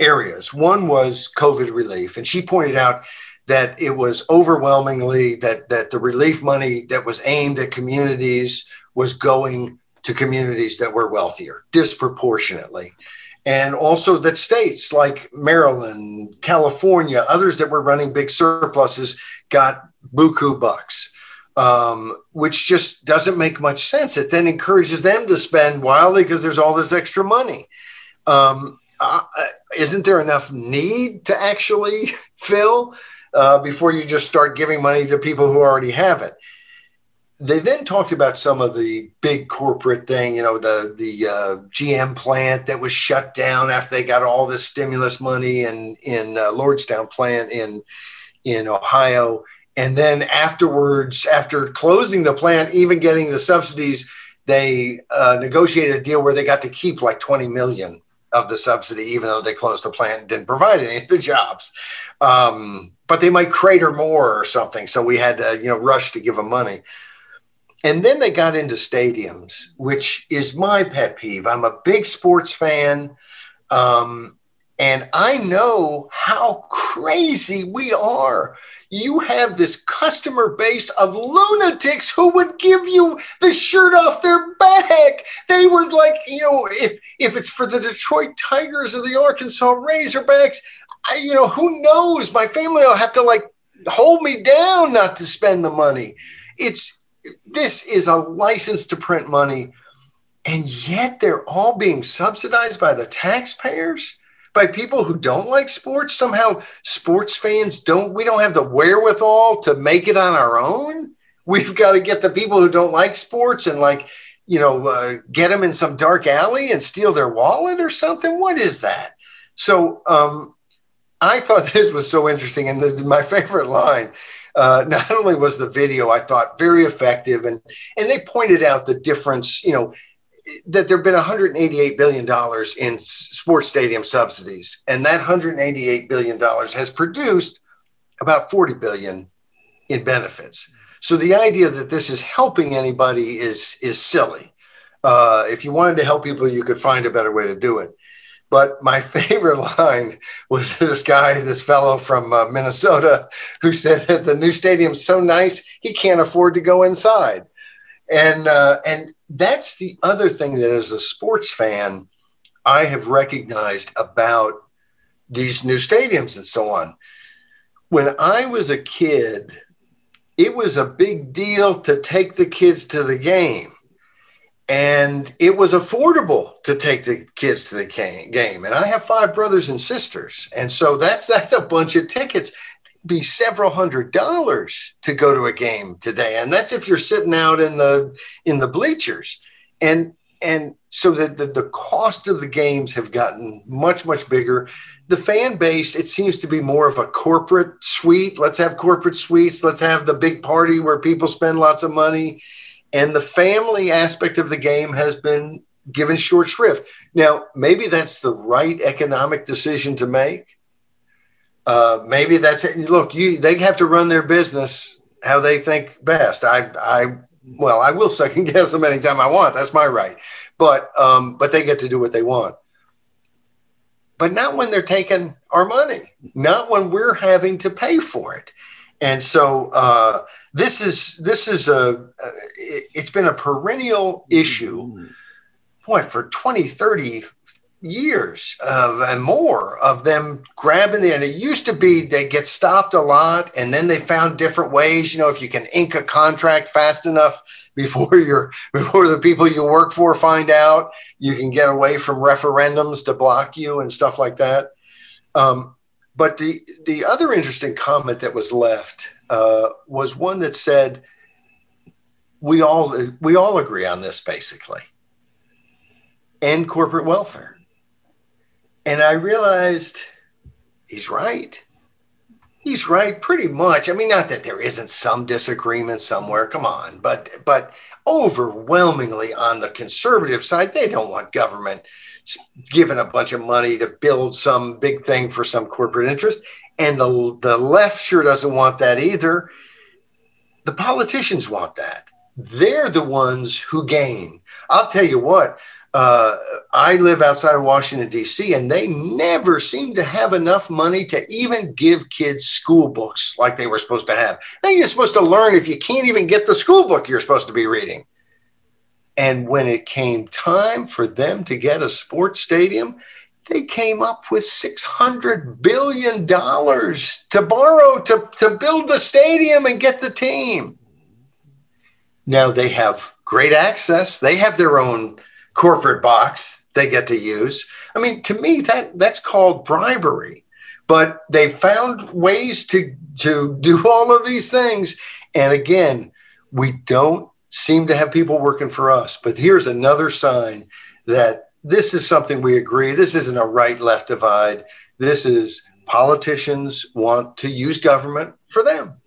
areas. One was COVID relief, and she pointed out that it was overwhelmingly that that the relief money that was aimed at communities was going to communities that were wealthier disproportionately and also that states like Maryland, California, others that were running big surpluses got buku bucks, um, which just doesn't make much sense. It then encourages them to spend wildly because there's all this extra money. Um, uh, isn't there enough need to actually fill uh, before you just start giving money to people who already have it? they then talked about some of the big corporate thing, you know, the the uh, GM plant that was shut down after they got all this stimulus money in in uh, Lordstown plant in in Ohio, and then afterwards, after closing the plant, even getting the subsidies, they uh, negotiated a deal where they got to keep like twenty million of the subsidy, even though they closed the plant and didn't provide any of the jobs. Um, but they might crater more or something, so we had to you know rush to give them money. And then they got into stadiums, which is my pet peeve. I'm a big sports fan. Um, and I know how crazy we are. You have this customer base of lunatics who would give you the shirt off their back. They would like, you know, if if it's for the Detroit Tigers or the Arkansas Razorbacks, I, you know, who knows? My family will have to like hold me down not to spend the money. It's this is a license to print money, and yet they're all being subsidized by the taxpayers, by people who don't like sports. Somehow, sports fans don't, we don't have the wherewithal to make it on our own. We've got to get the people who don't like sports and like, you know, uh, get them in some dark alley and steal their wallet or something. What is that? So, um, I thought this was so interesting. And the, my favorite line uh, not only was the video I thought very effective, and and they pointed out the difference, you know, that there've been 188 billion dollars in sports stadium subsidies, and that 188 billion dollars has produced about 40 billion in benefits. So the idea that this is helping anybody is is silly. Uh, if you wanted to help people, you could find a better way to do it. But my favorite line was this guy, this fellow from uh, Minnesota, who said that the new stadium's so nice he can't afford to go inside. And uh, and that's the other thing that, as a sports fan, I have recognized about these new stadiums and so on. When I was a kid, it was a big deal to take the kids to the game. And it was affordable to take the kids to the game. And i have five brothers and sisters. And so that's that's a bunch of tickets be several hundred dollars to go to a game today. And that's if you're sitting out in the in the bleachers. And and so the, the, the cost of the games have gotten much much bigger. The fan base it seems to be more of a corporate suite. Let's have corporate suites. Let's have the big party where people spend lots of money. And the family aspect of the game has been given short shrift. Now, maybe that's the right economic decision to make. Uh, maybe that's it. Look, you they have to run their business how they think best. I, I, well, I will second guess them anytime I want. That's my right. But, um, but they get to do what they want. But not when they're taking our money. Not when we're having to pay for it. And so, uh, this is this is a it's been a perennial issue what for 20 30 years of and more of them grabbing it and it used to be they get stopped a lot and then they found different ways you know if you can ink a contract fast enough before your before the people you work for find out you can get away from referendums to block you and stuff like that um, but the the other interesting comment that was left uh, was one that said, "We all we all agree on this basically." End corporate welfare, and I realized he's right. He's right, pretty much. I mean, not that there isn't some disagreement somewhere. Come on, but but overwhelmingly on the conservative side, they don't want government giving a bunch of money to build some big thing for some corporate interest. And the, the left sure doesn't want that either. The politicians want that. They're the ones who gain. I'll tell you what, uh, I live outside of Washington, D.C., and they never seem to have enough money to even give kids school books like they were supposed to have. Now you're supposed to learn if you can't even get the school book you're supposed to be reading. And when it came time for them to get a sports stadium, they came up with $600 billion to borrow to, to build the stadium and get the team. Now they have great access, they have their own corporate box they get to use. I mean, to me, that that's called bribery. But they found ways to to do all of these things. And again, we don't seem to have people working for us. But here's another sign that this is something we agree. This isn't a right left divide. This is politicians want to use government for them.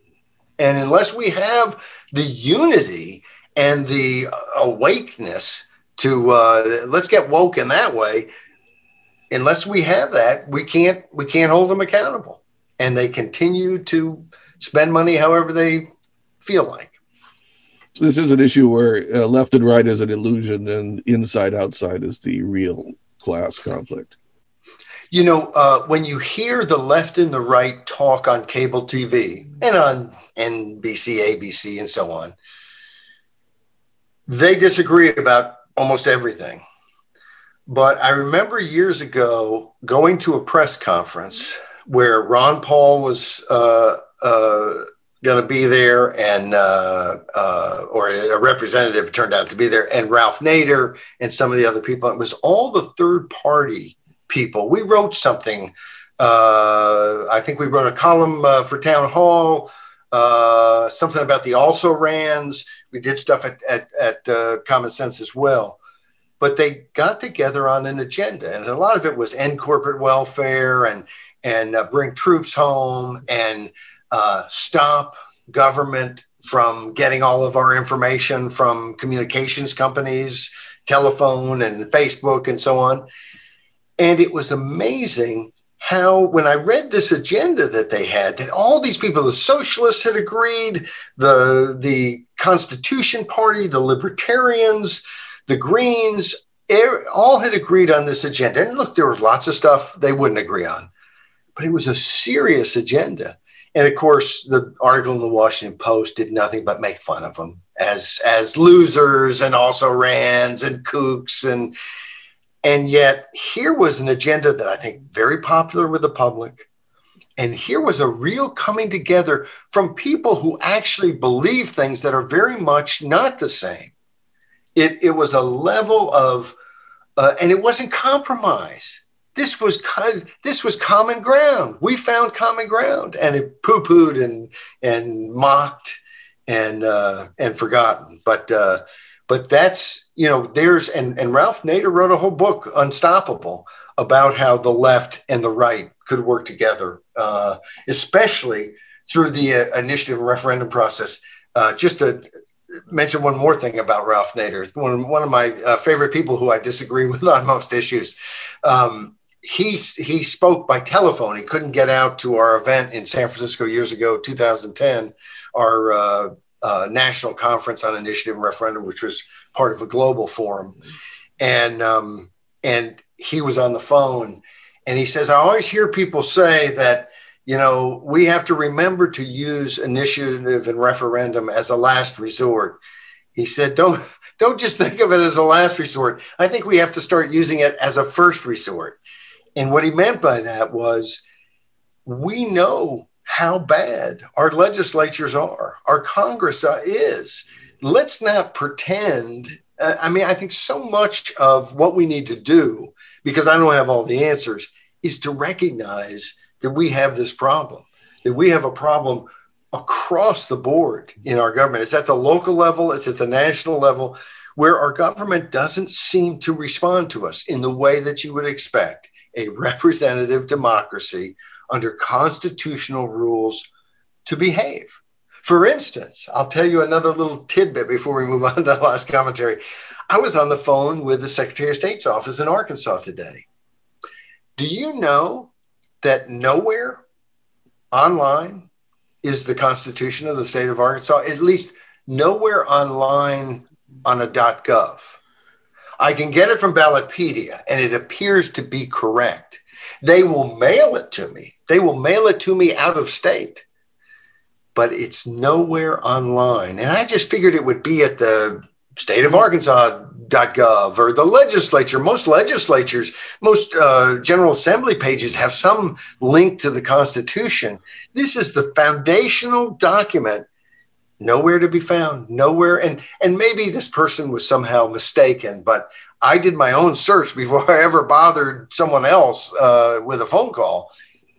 And unless we have the unity and the awakeness to uh, let's get woke in that way. Unless we have that, we can't we can't hold them accountable, and they continue to spend money however they feel like. This is an issue where uh, left and right is an illusion, and inside outside is the real class conflict. You know, uh, when you hear the left and the right talk on cable TV and on NBC, ABC, and so on, they disagree about almost everything. But I remember years ago going to a press conference where Ron Paul was uh, uh, going to be there, and uh, uh, or a representative turned out to be there, and Ralph Nader and some of the other people. It was all the third party people. We wrote something. Uh, I think we wrote a column uh, for Town Hall, something about the also rans we did stuff at, at, at uh, Common Sense as well. But they got together on an agenda, and a lot of it was end corporate welfare and and uh, bring troops home and uh, stop government from getting all of our information from communications companies, telephone and Facebook and so on. And it was amazing how when I read this agenda that they had, that all these people, the socialists had agreed, the the Constitution Party, the Libertarians, the Greens, er, all had agreed on this agenda. And look, there was lots of stuff they wouldn't agree on, but it was a serious agenda. And of course, the article in the Washington Post did nothing but make fun of them as as losers and also rans and kooks and and yet, here was an agenda that I think very popular with the public. And here was a real coming together from people who actually believe things that are very much not the same. It, it was a level of, uh, and it wasn't compromise. This was this was common ground. We found common ground, and it poo pooed and and mocked and uh, and forgotten. But uh, but that's you know there's and and Ralph Nader wrote a whole book Unstoppable about how the left and the right could work together, uh, especially through the uh, initiative and referendum process. Uh, just to mention one more thing about Ralph Nader, one, one of my uh, favorite people who I disagree with on most issues. Um, he, he spoke by telephone. He couldn't get out to our event in San Francisco years ago, 2010, our uh, national conference on initiative and referendum, which was part of a global forum, and um, and he was on the phone, and he says, I always hear people say that you know we have to remember to use initiative and referendum as a last resort. He said, don't don't just think of it as a last resort. I think we have to start using it as a first resort. And what he meant by that was we know how bad our legislatures are, our Congress uh, is. Let's not pretend. Uh, I mean, I think so much of what we need to do, because I don't have all the answers, is to recognize that we have this problem, that we have a problem across the board in our government. It's at the local level, it's at the national level, where our government doesn't seem to respond to us in the way that you would expect a representative democracy under constitutional rules to behave. For instance, I'll tell you another little tidbit before we move on to the last commentary. I was on the phone with the Secretary of State's office in Arkansas today. Do you know that nowhere online is the Constitution of the state of Arkansas? At least nowhere online on a .gov. I can get it from Ballotpedia, and it appears to be correct. They will mail it to me. They will mail it to me out of state, but it's nowhere online. And I just figured it would be at the state of Arkansas.gov or the legislature. Most legislatures, most uh, General Assembly pages have some link to the Constitution. This is the foundational document nowhere to be found nowhere and and maybe this person was somehow mistaken but i did my own search before i ever bothered someone else uh, with a phone call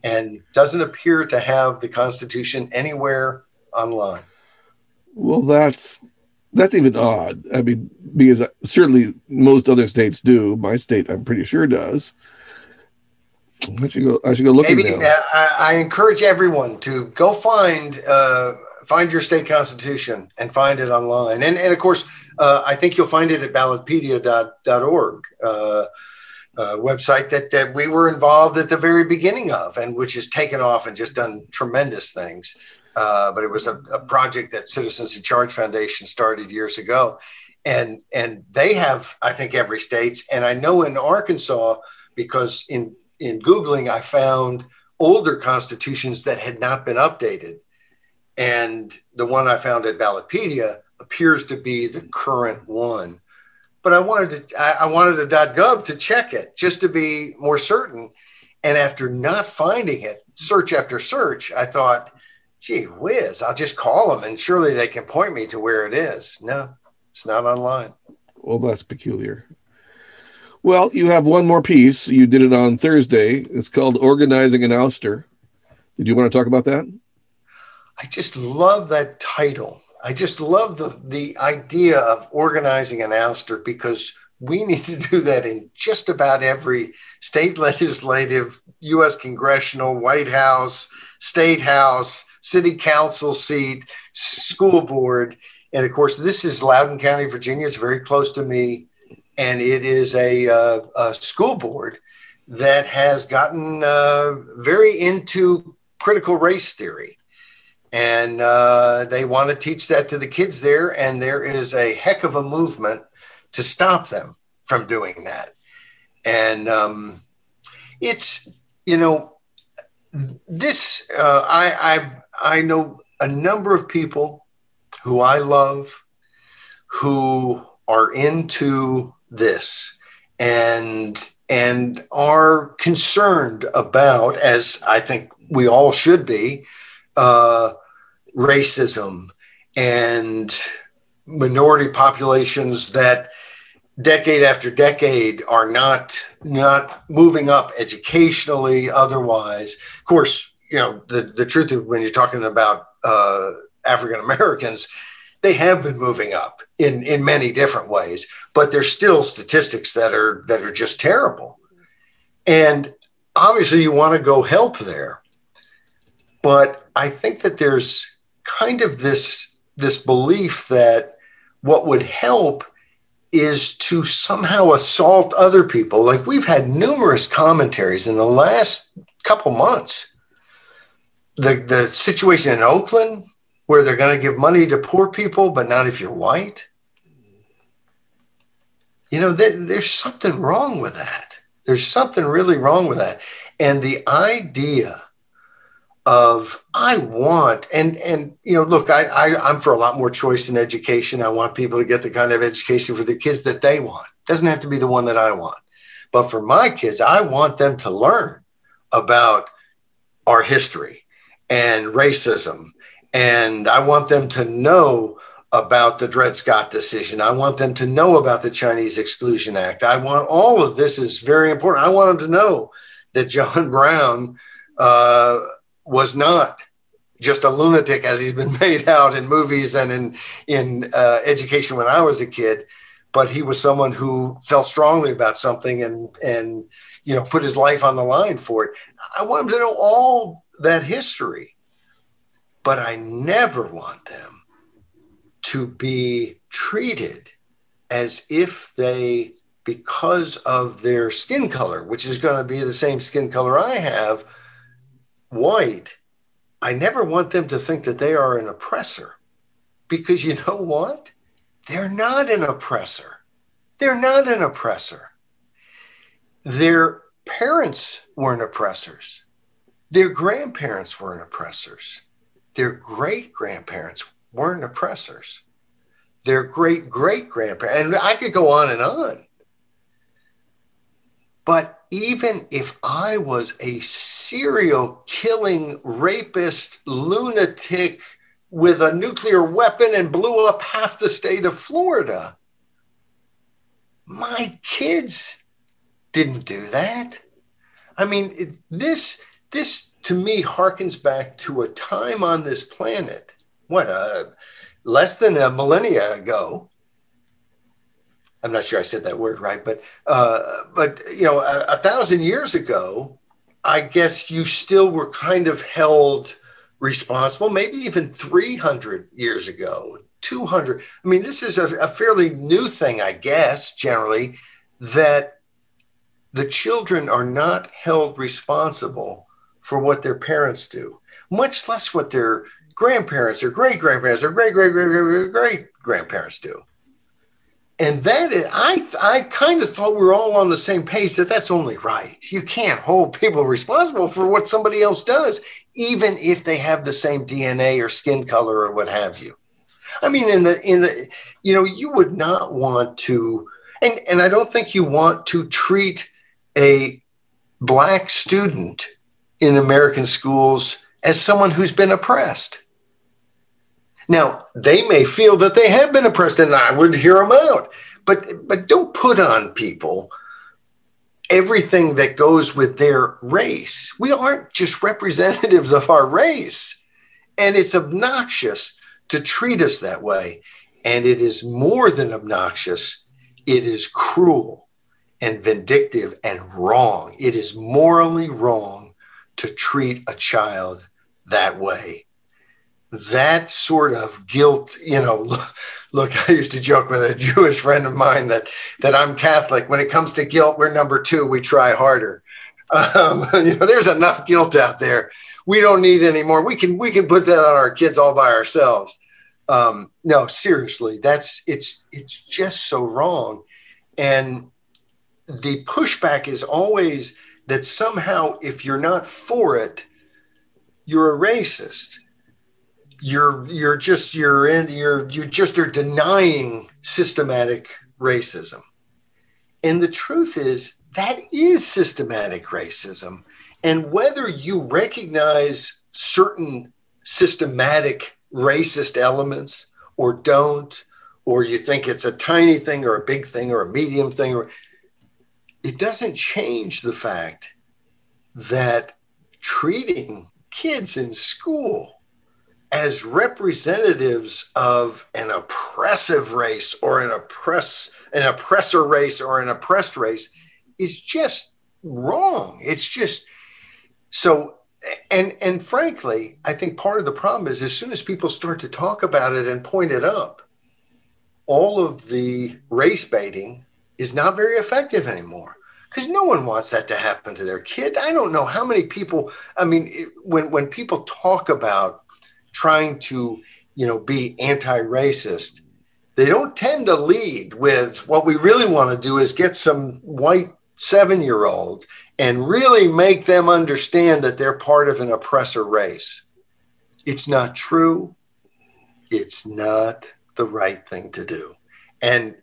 and doesn't appear to have the constitution anywhere online well that's that's even odd i mean because certainly most other states do my state i'm pretty sure does I should go. I should go look. Maybe uh, I, I, encourage everyone to go find uh, find your state constitution and find it online. And, and of course, uh, I think you'll find it at ballotpedia.org, uh, uh, website that, that we were involved at the very beginning of, and which has taken off and just done tremendous things. Uh, but it was a, a, project that Citizens in Charge Foundation started years ago. And, and they have, I think, every state. And I know in Arkansas, because in, in Googling, I found older constitutions that had not been updated and the one I found at Ballotpedia appears to be the current one. But I wanted to I, I wanted a .gov to check it just to be more certain. And after not finding it, search after search, I thought, gee whiz, I'll just call them and surely they can point me to where it is. No, it's not online. Well, that's peculiar. Well, you have one more piece. You did it on Thursday. It's called Organizing an Ouster. Did you want to talk about that? I just love that title. I just love the the idea of organizing an ouster because we need to do that in just about every state legislative, U.S. congressional, White House, state house, city council seat, school board. And of course, this is Loudoun County, Virginia. It's very close to me. And it is a, uh, a school board that has gotten uh, very into critical race theory and uh, they want to teach that to the kids there. And there is a heck of a movement to stop them from doing that. And um, it's you know this uh, I I I know a number of people who I love who are into this and and are concerned about as I think we all should be uh, racism and minority populations that decade after decade are not not moving up educationally otherwise. Of course you know the, the truth is when you're talking about uh, african americans they have been moving up in in many different ways but there's still statistics that are that are just terrible. And obviously you want to go help there but i think that there's kind of this this belief that what would help is to somehow assault other people. Like we've had numerous commentaries in the last couple months. The the situation in Oakland where they're going to give money to poor people, but not if you're white. You know, there's something wrong with that. There's something really wrong with that. And the idea of I want and and you know look I, I I'm for a lot more choice in education. I want people to get the kind of education for their kids that they want. Doesn't have to be the one that I want. But for my kids, I want them to learn about our history and racism and I want them to know about the Dred Scott decision. I want them to know about the Chinese Exclusion Act. I want all of this is very important. I want them to know that John Brown uh, was not just a lunatic as he's been made out in movies and in in uh, education when I was a kid, but he was someone who felt strongly about something and and you know put his life on the line for it. I want them to know all that history, but I never want them to be treated as if they, because of their skin color, which is going to be the same skin color I have, white, I never want them to think that they are an oppressor. Because you know what? They're not an oppressor. They're not an oppressor. Their parents weren't oppressors. Their grandparents weren't oppressors. Their great grandparents weren't oppressors. Their great great grandparents, and I could go on and on. But even if I was a serial killing rapist, lunatic with a nuclear weapon and blew up half the state of Florida, my kids didn't do that. I mean, this this to me harkens back to a time on this planet, what, uh, less than a millennia ago. I'm not sure I said that word right, but uh, but you know, a, a thousand years ago, I guess you still were kind of held responsible. Maybe even 300 years ago, 200. I mean, this is a, a fairly new thing, I guess, generally, that the children are not held responsible for what their parents do, much less what their grandparents or great grandparents or great great great great great grandparents do. And that is, I I kind of thought we were all on the same page that that's only right. You can't hold people responsible for what somebody else does, even if they have the same DNA or skin color or what have you. I mean, in the in the you know, you would not want to, and and I don't think you want to treat a black student in American schools as someone who's been oppressed. Now, they may feel that they have been oppressed, and I would hear them out. But, but don't put on people everything that goes with their race. We aren't just representatives of our race. And it's obnoxious to treat us that way. And it is more than obnoxious, it is cruel and vindictive and wrong. It is morally wrong to treat a child that way. That sort of guilt, you know, look, I used to joke with a Jewish friend of mine that that I'm Catholic. When it comes to guilt, we're number two. We try harder. Um, you know, there's enough guilt out there. We don't need any more. We can we can put that on our kids all by ourselves. Um, no, seriously, that's it's it's just so wrong. And the pushback is always that somehow if you're not for it, you're a racist. You're you're just you're in you're you just are denying systematic racism. And the truth is that is systematic racism. And whether you recognize certain systematic racist elements or don't, or you think it's a tiny thing or a big thing or a medium thing, or it doesn't change the fact that treating kids in school as representatives of an oppressive race or an oppress an oppressor race or an oppressed race is just wrong it's just so and and frankly i think part of the problem is as soon as people start to talk about it and point it up all of the race baiting is not very effective anymore because no one wants that to happen to their kid. I don't know how many people. I mean, when when people talk about trying to, you know, be anti-racist, they don't tend to lead with what we really want to do is get some white seven-year-old and really make them understand that they're part of an oppressor race. It's not true. It's not the right thing to do, and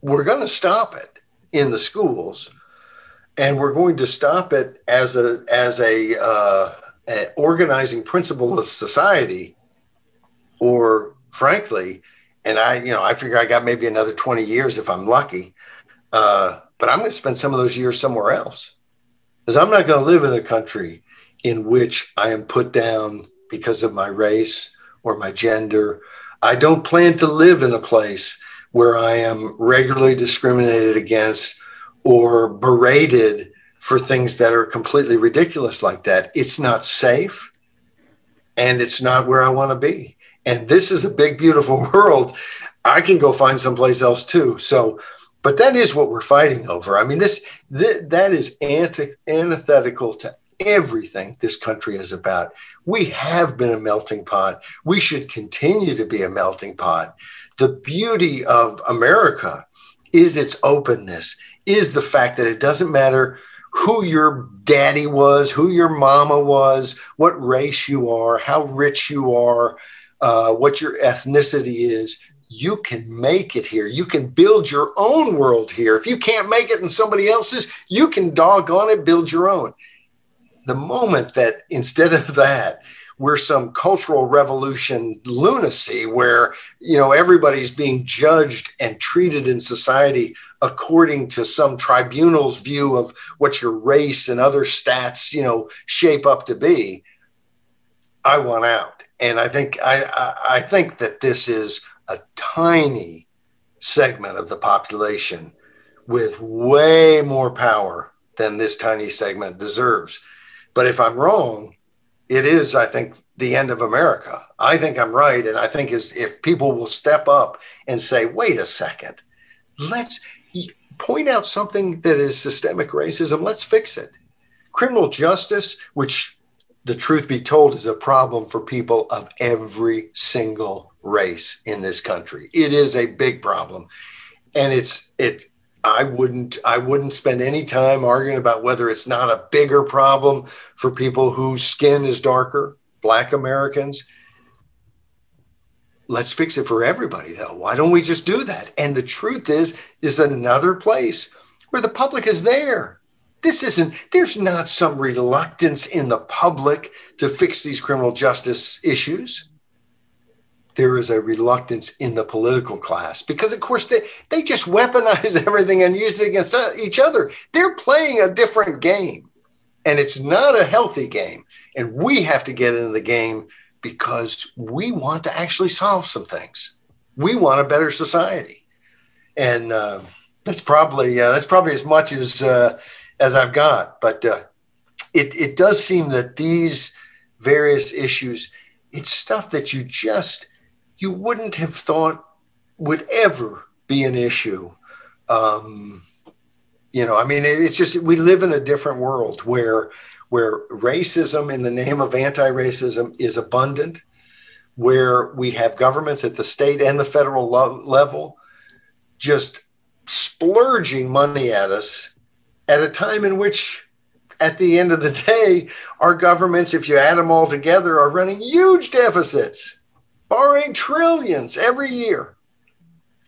we're going to stop it in the schools, and we're going to stop it as a as a, uh, organizing principle of society, or frankly, and I you know I figure I got maybe another twenty years if I'm lucky, uh, but I'm going to spend some of those years somewhere else, because I'm not going to live in a country in which I am put down because of my race or my gender. I don't plan to live in a place where I am regularly discriminated against or berated for things that are completely ridiculous like that. It's not safe and it's not where I want to be. And this is a big, beautiful world. I can go find someplace else too. So, but that is what we're fighting over. I mean, this, th- that is anti- antithetical to everything this country is about. We have been a melting pot. We should continue to be a melting pot. The beauty of America is its openness, is the fact that it doesn't matter who your daddy was, who your mama was, what race you are, how rich you are, uh, what your ethnicity is. You can make it here. You can build your own world here. If you can't make it in somebody else's, you can doggone it, build your own. The moment that instead of that, we're some cultural revolution lunacy where you know everybody's being judged and treated in society according to some tribunal's view of what your race and other stats you know shape up to be. I want out. And i think i i, I think that this is a tiny segment of the population with way more power than this tiny segment deserves. But if i'm wrong it is, I think, the end of America. I think I'm right. And I think is if people will step up and say, wait a second, let's point out something that is systemic racism, let's fix it. Criminal justice, which the truth be told is a problem for people of every single race in this country. It is a big problem. And it's it I wouldn't I wouldn't spend any time arguing about whether it's not a bigger problem for people whose skin is darker, black Americans. Let's fix it for everybody though. Why don't we just do that? And the truth is is another place where the public is there. This isn't there's not some reluctance in the public to fix these criminal justice issues there is a reluctance in the political class because, of course, they, they just weaponize everything and use it against uh, each other. They're playing a different game, and it's not a healthy game. And we have to get into the game because we want to actually solve some things. We want a better society, and uh, that's probably uh, that's probably as much as uh, as I've got. But uh, it it does seem that these various issues, it's stuff that you just you wouldn't have thought would ever be an issue. Um, you know, I mean, it, it's just we live in a different world where where racism in the name of anti-racism is abundant, where we have governments at the state and the federal lo- level just splurging money at us at a time in which at the end of the day our governments if you add them all together are running huge deficits borrowing trillions every year.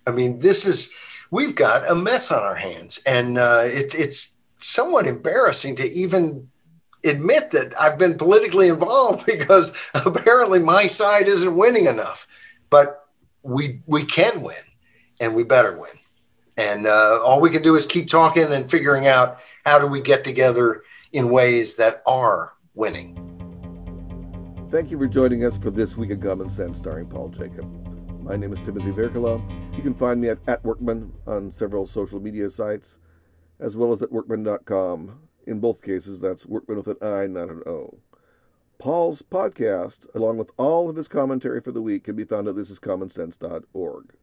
I mean, this is, we've got a mess on our hands. And uh, it, it's somewhat embarrassing to even admit that I've been politically involved because apparently my side isn't winning enough. But we, we can win and we better win. And uh, all we can do is keep talking and figuring out how do we get together in ways that are winning. Thank you for joining us for this week of Common Sense starring Paul Jacob. My name is Timothy Virkkala. You can find me at, at Wirkman on several social media sites, as well as at wirkman.com. In both cases, that's Wirkman with an I, not an O. Paul's podcast, along with all of his commentary for the week, can be found at thisiscommonsense.org.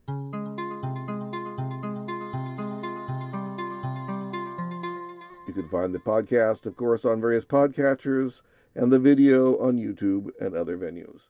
You can find the podcast, of course, on various podcatchers and the video on YouTube and other venues.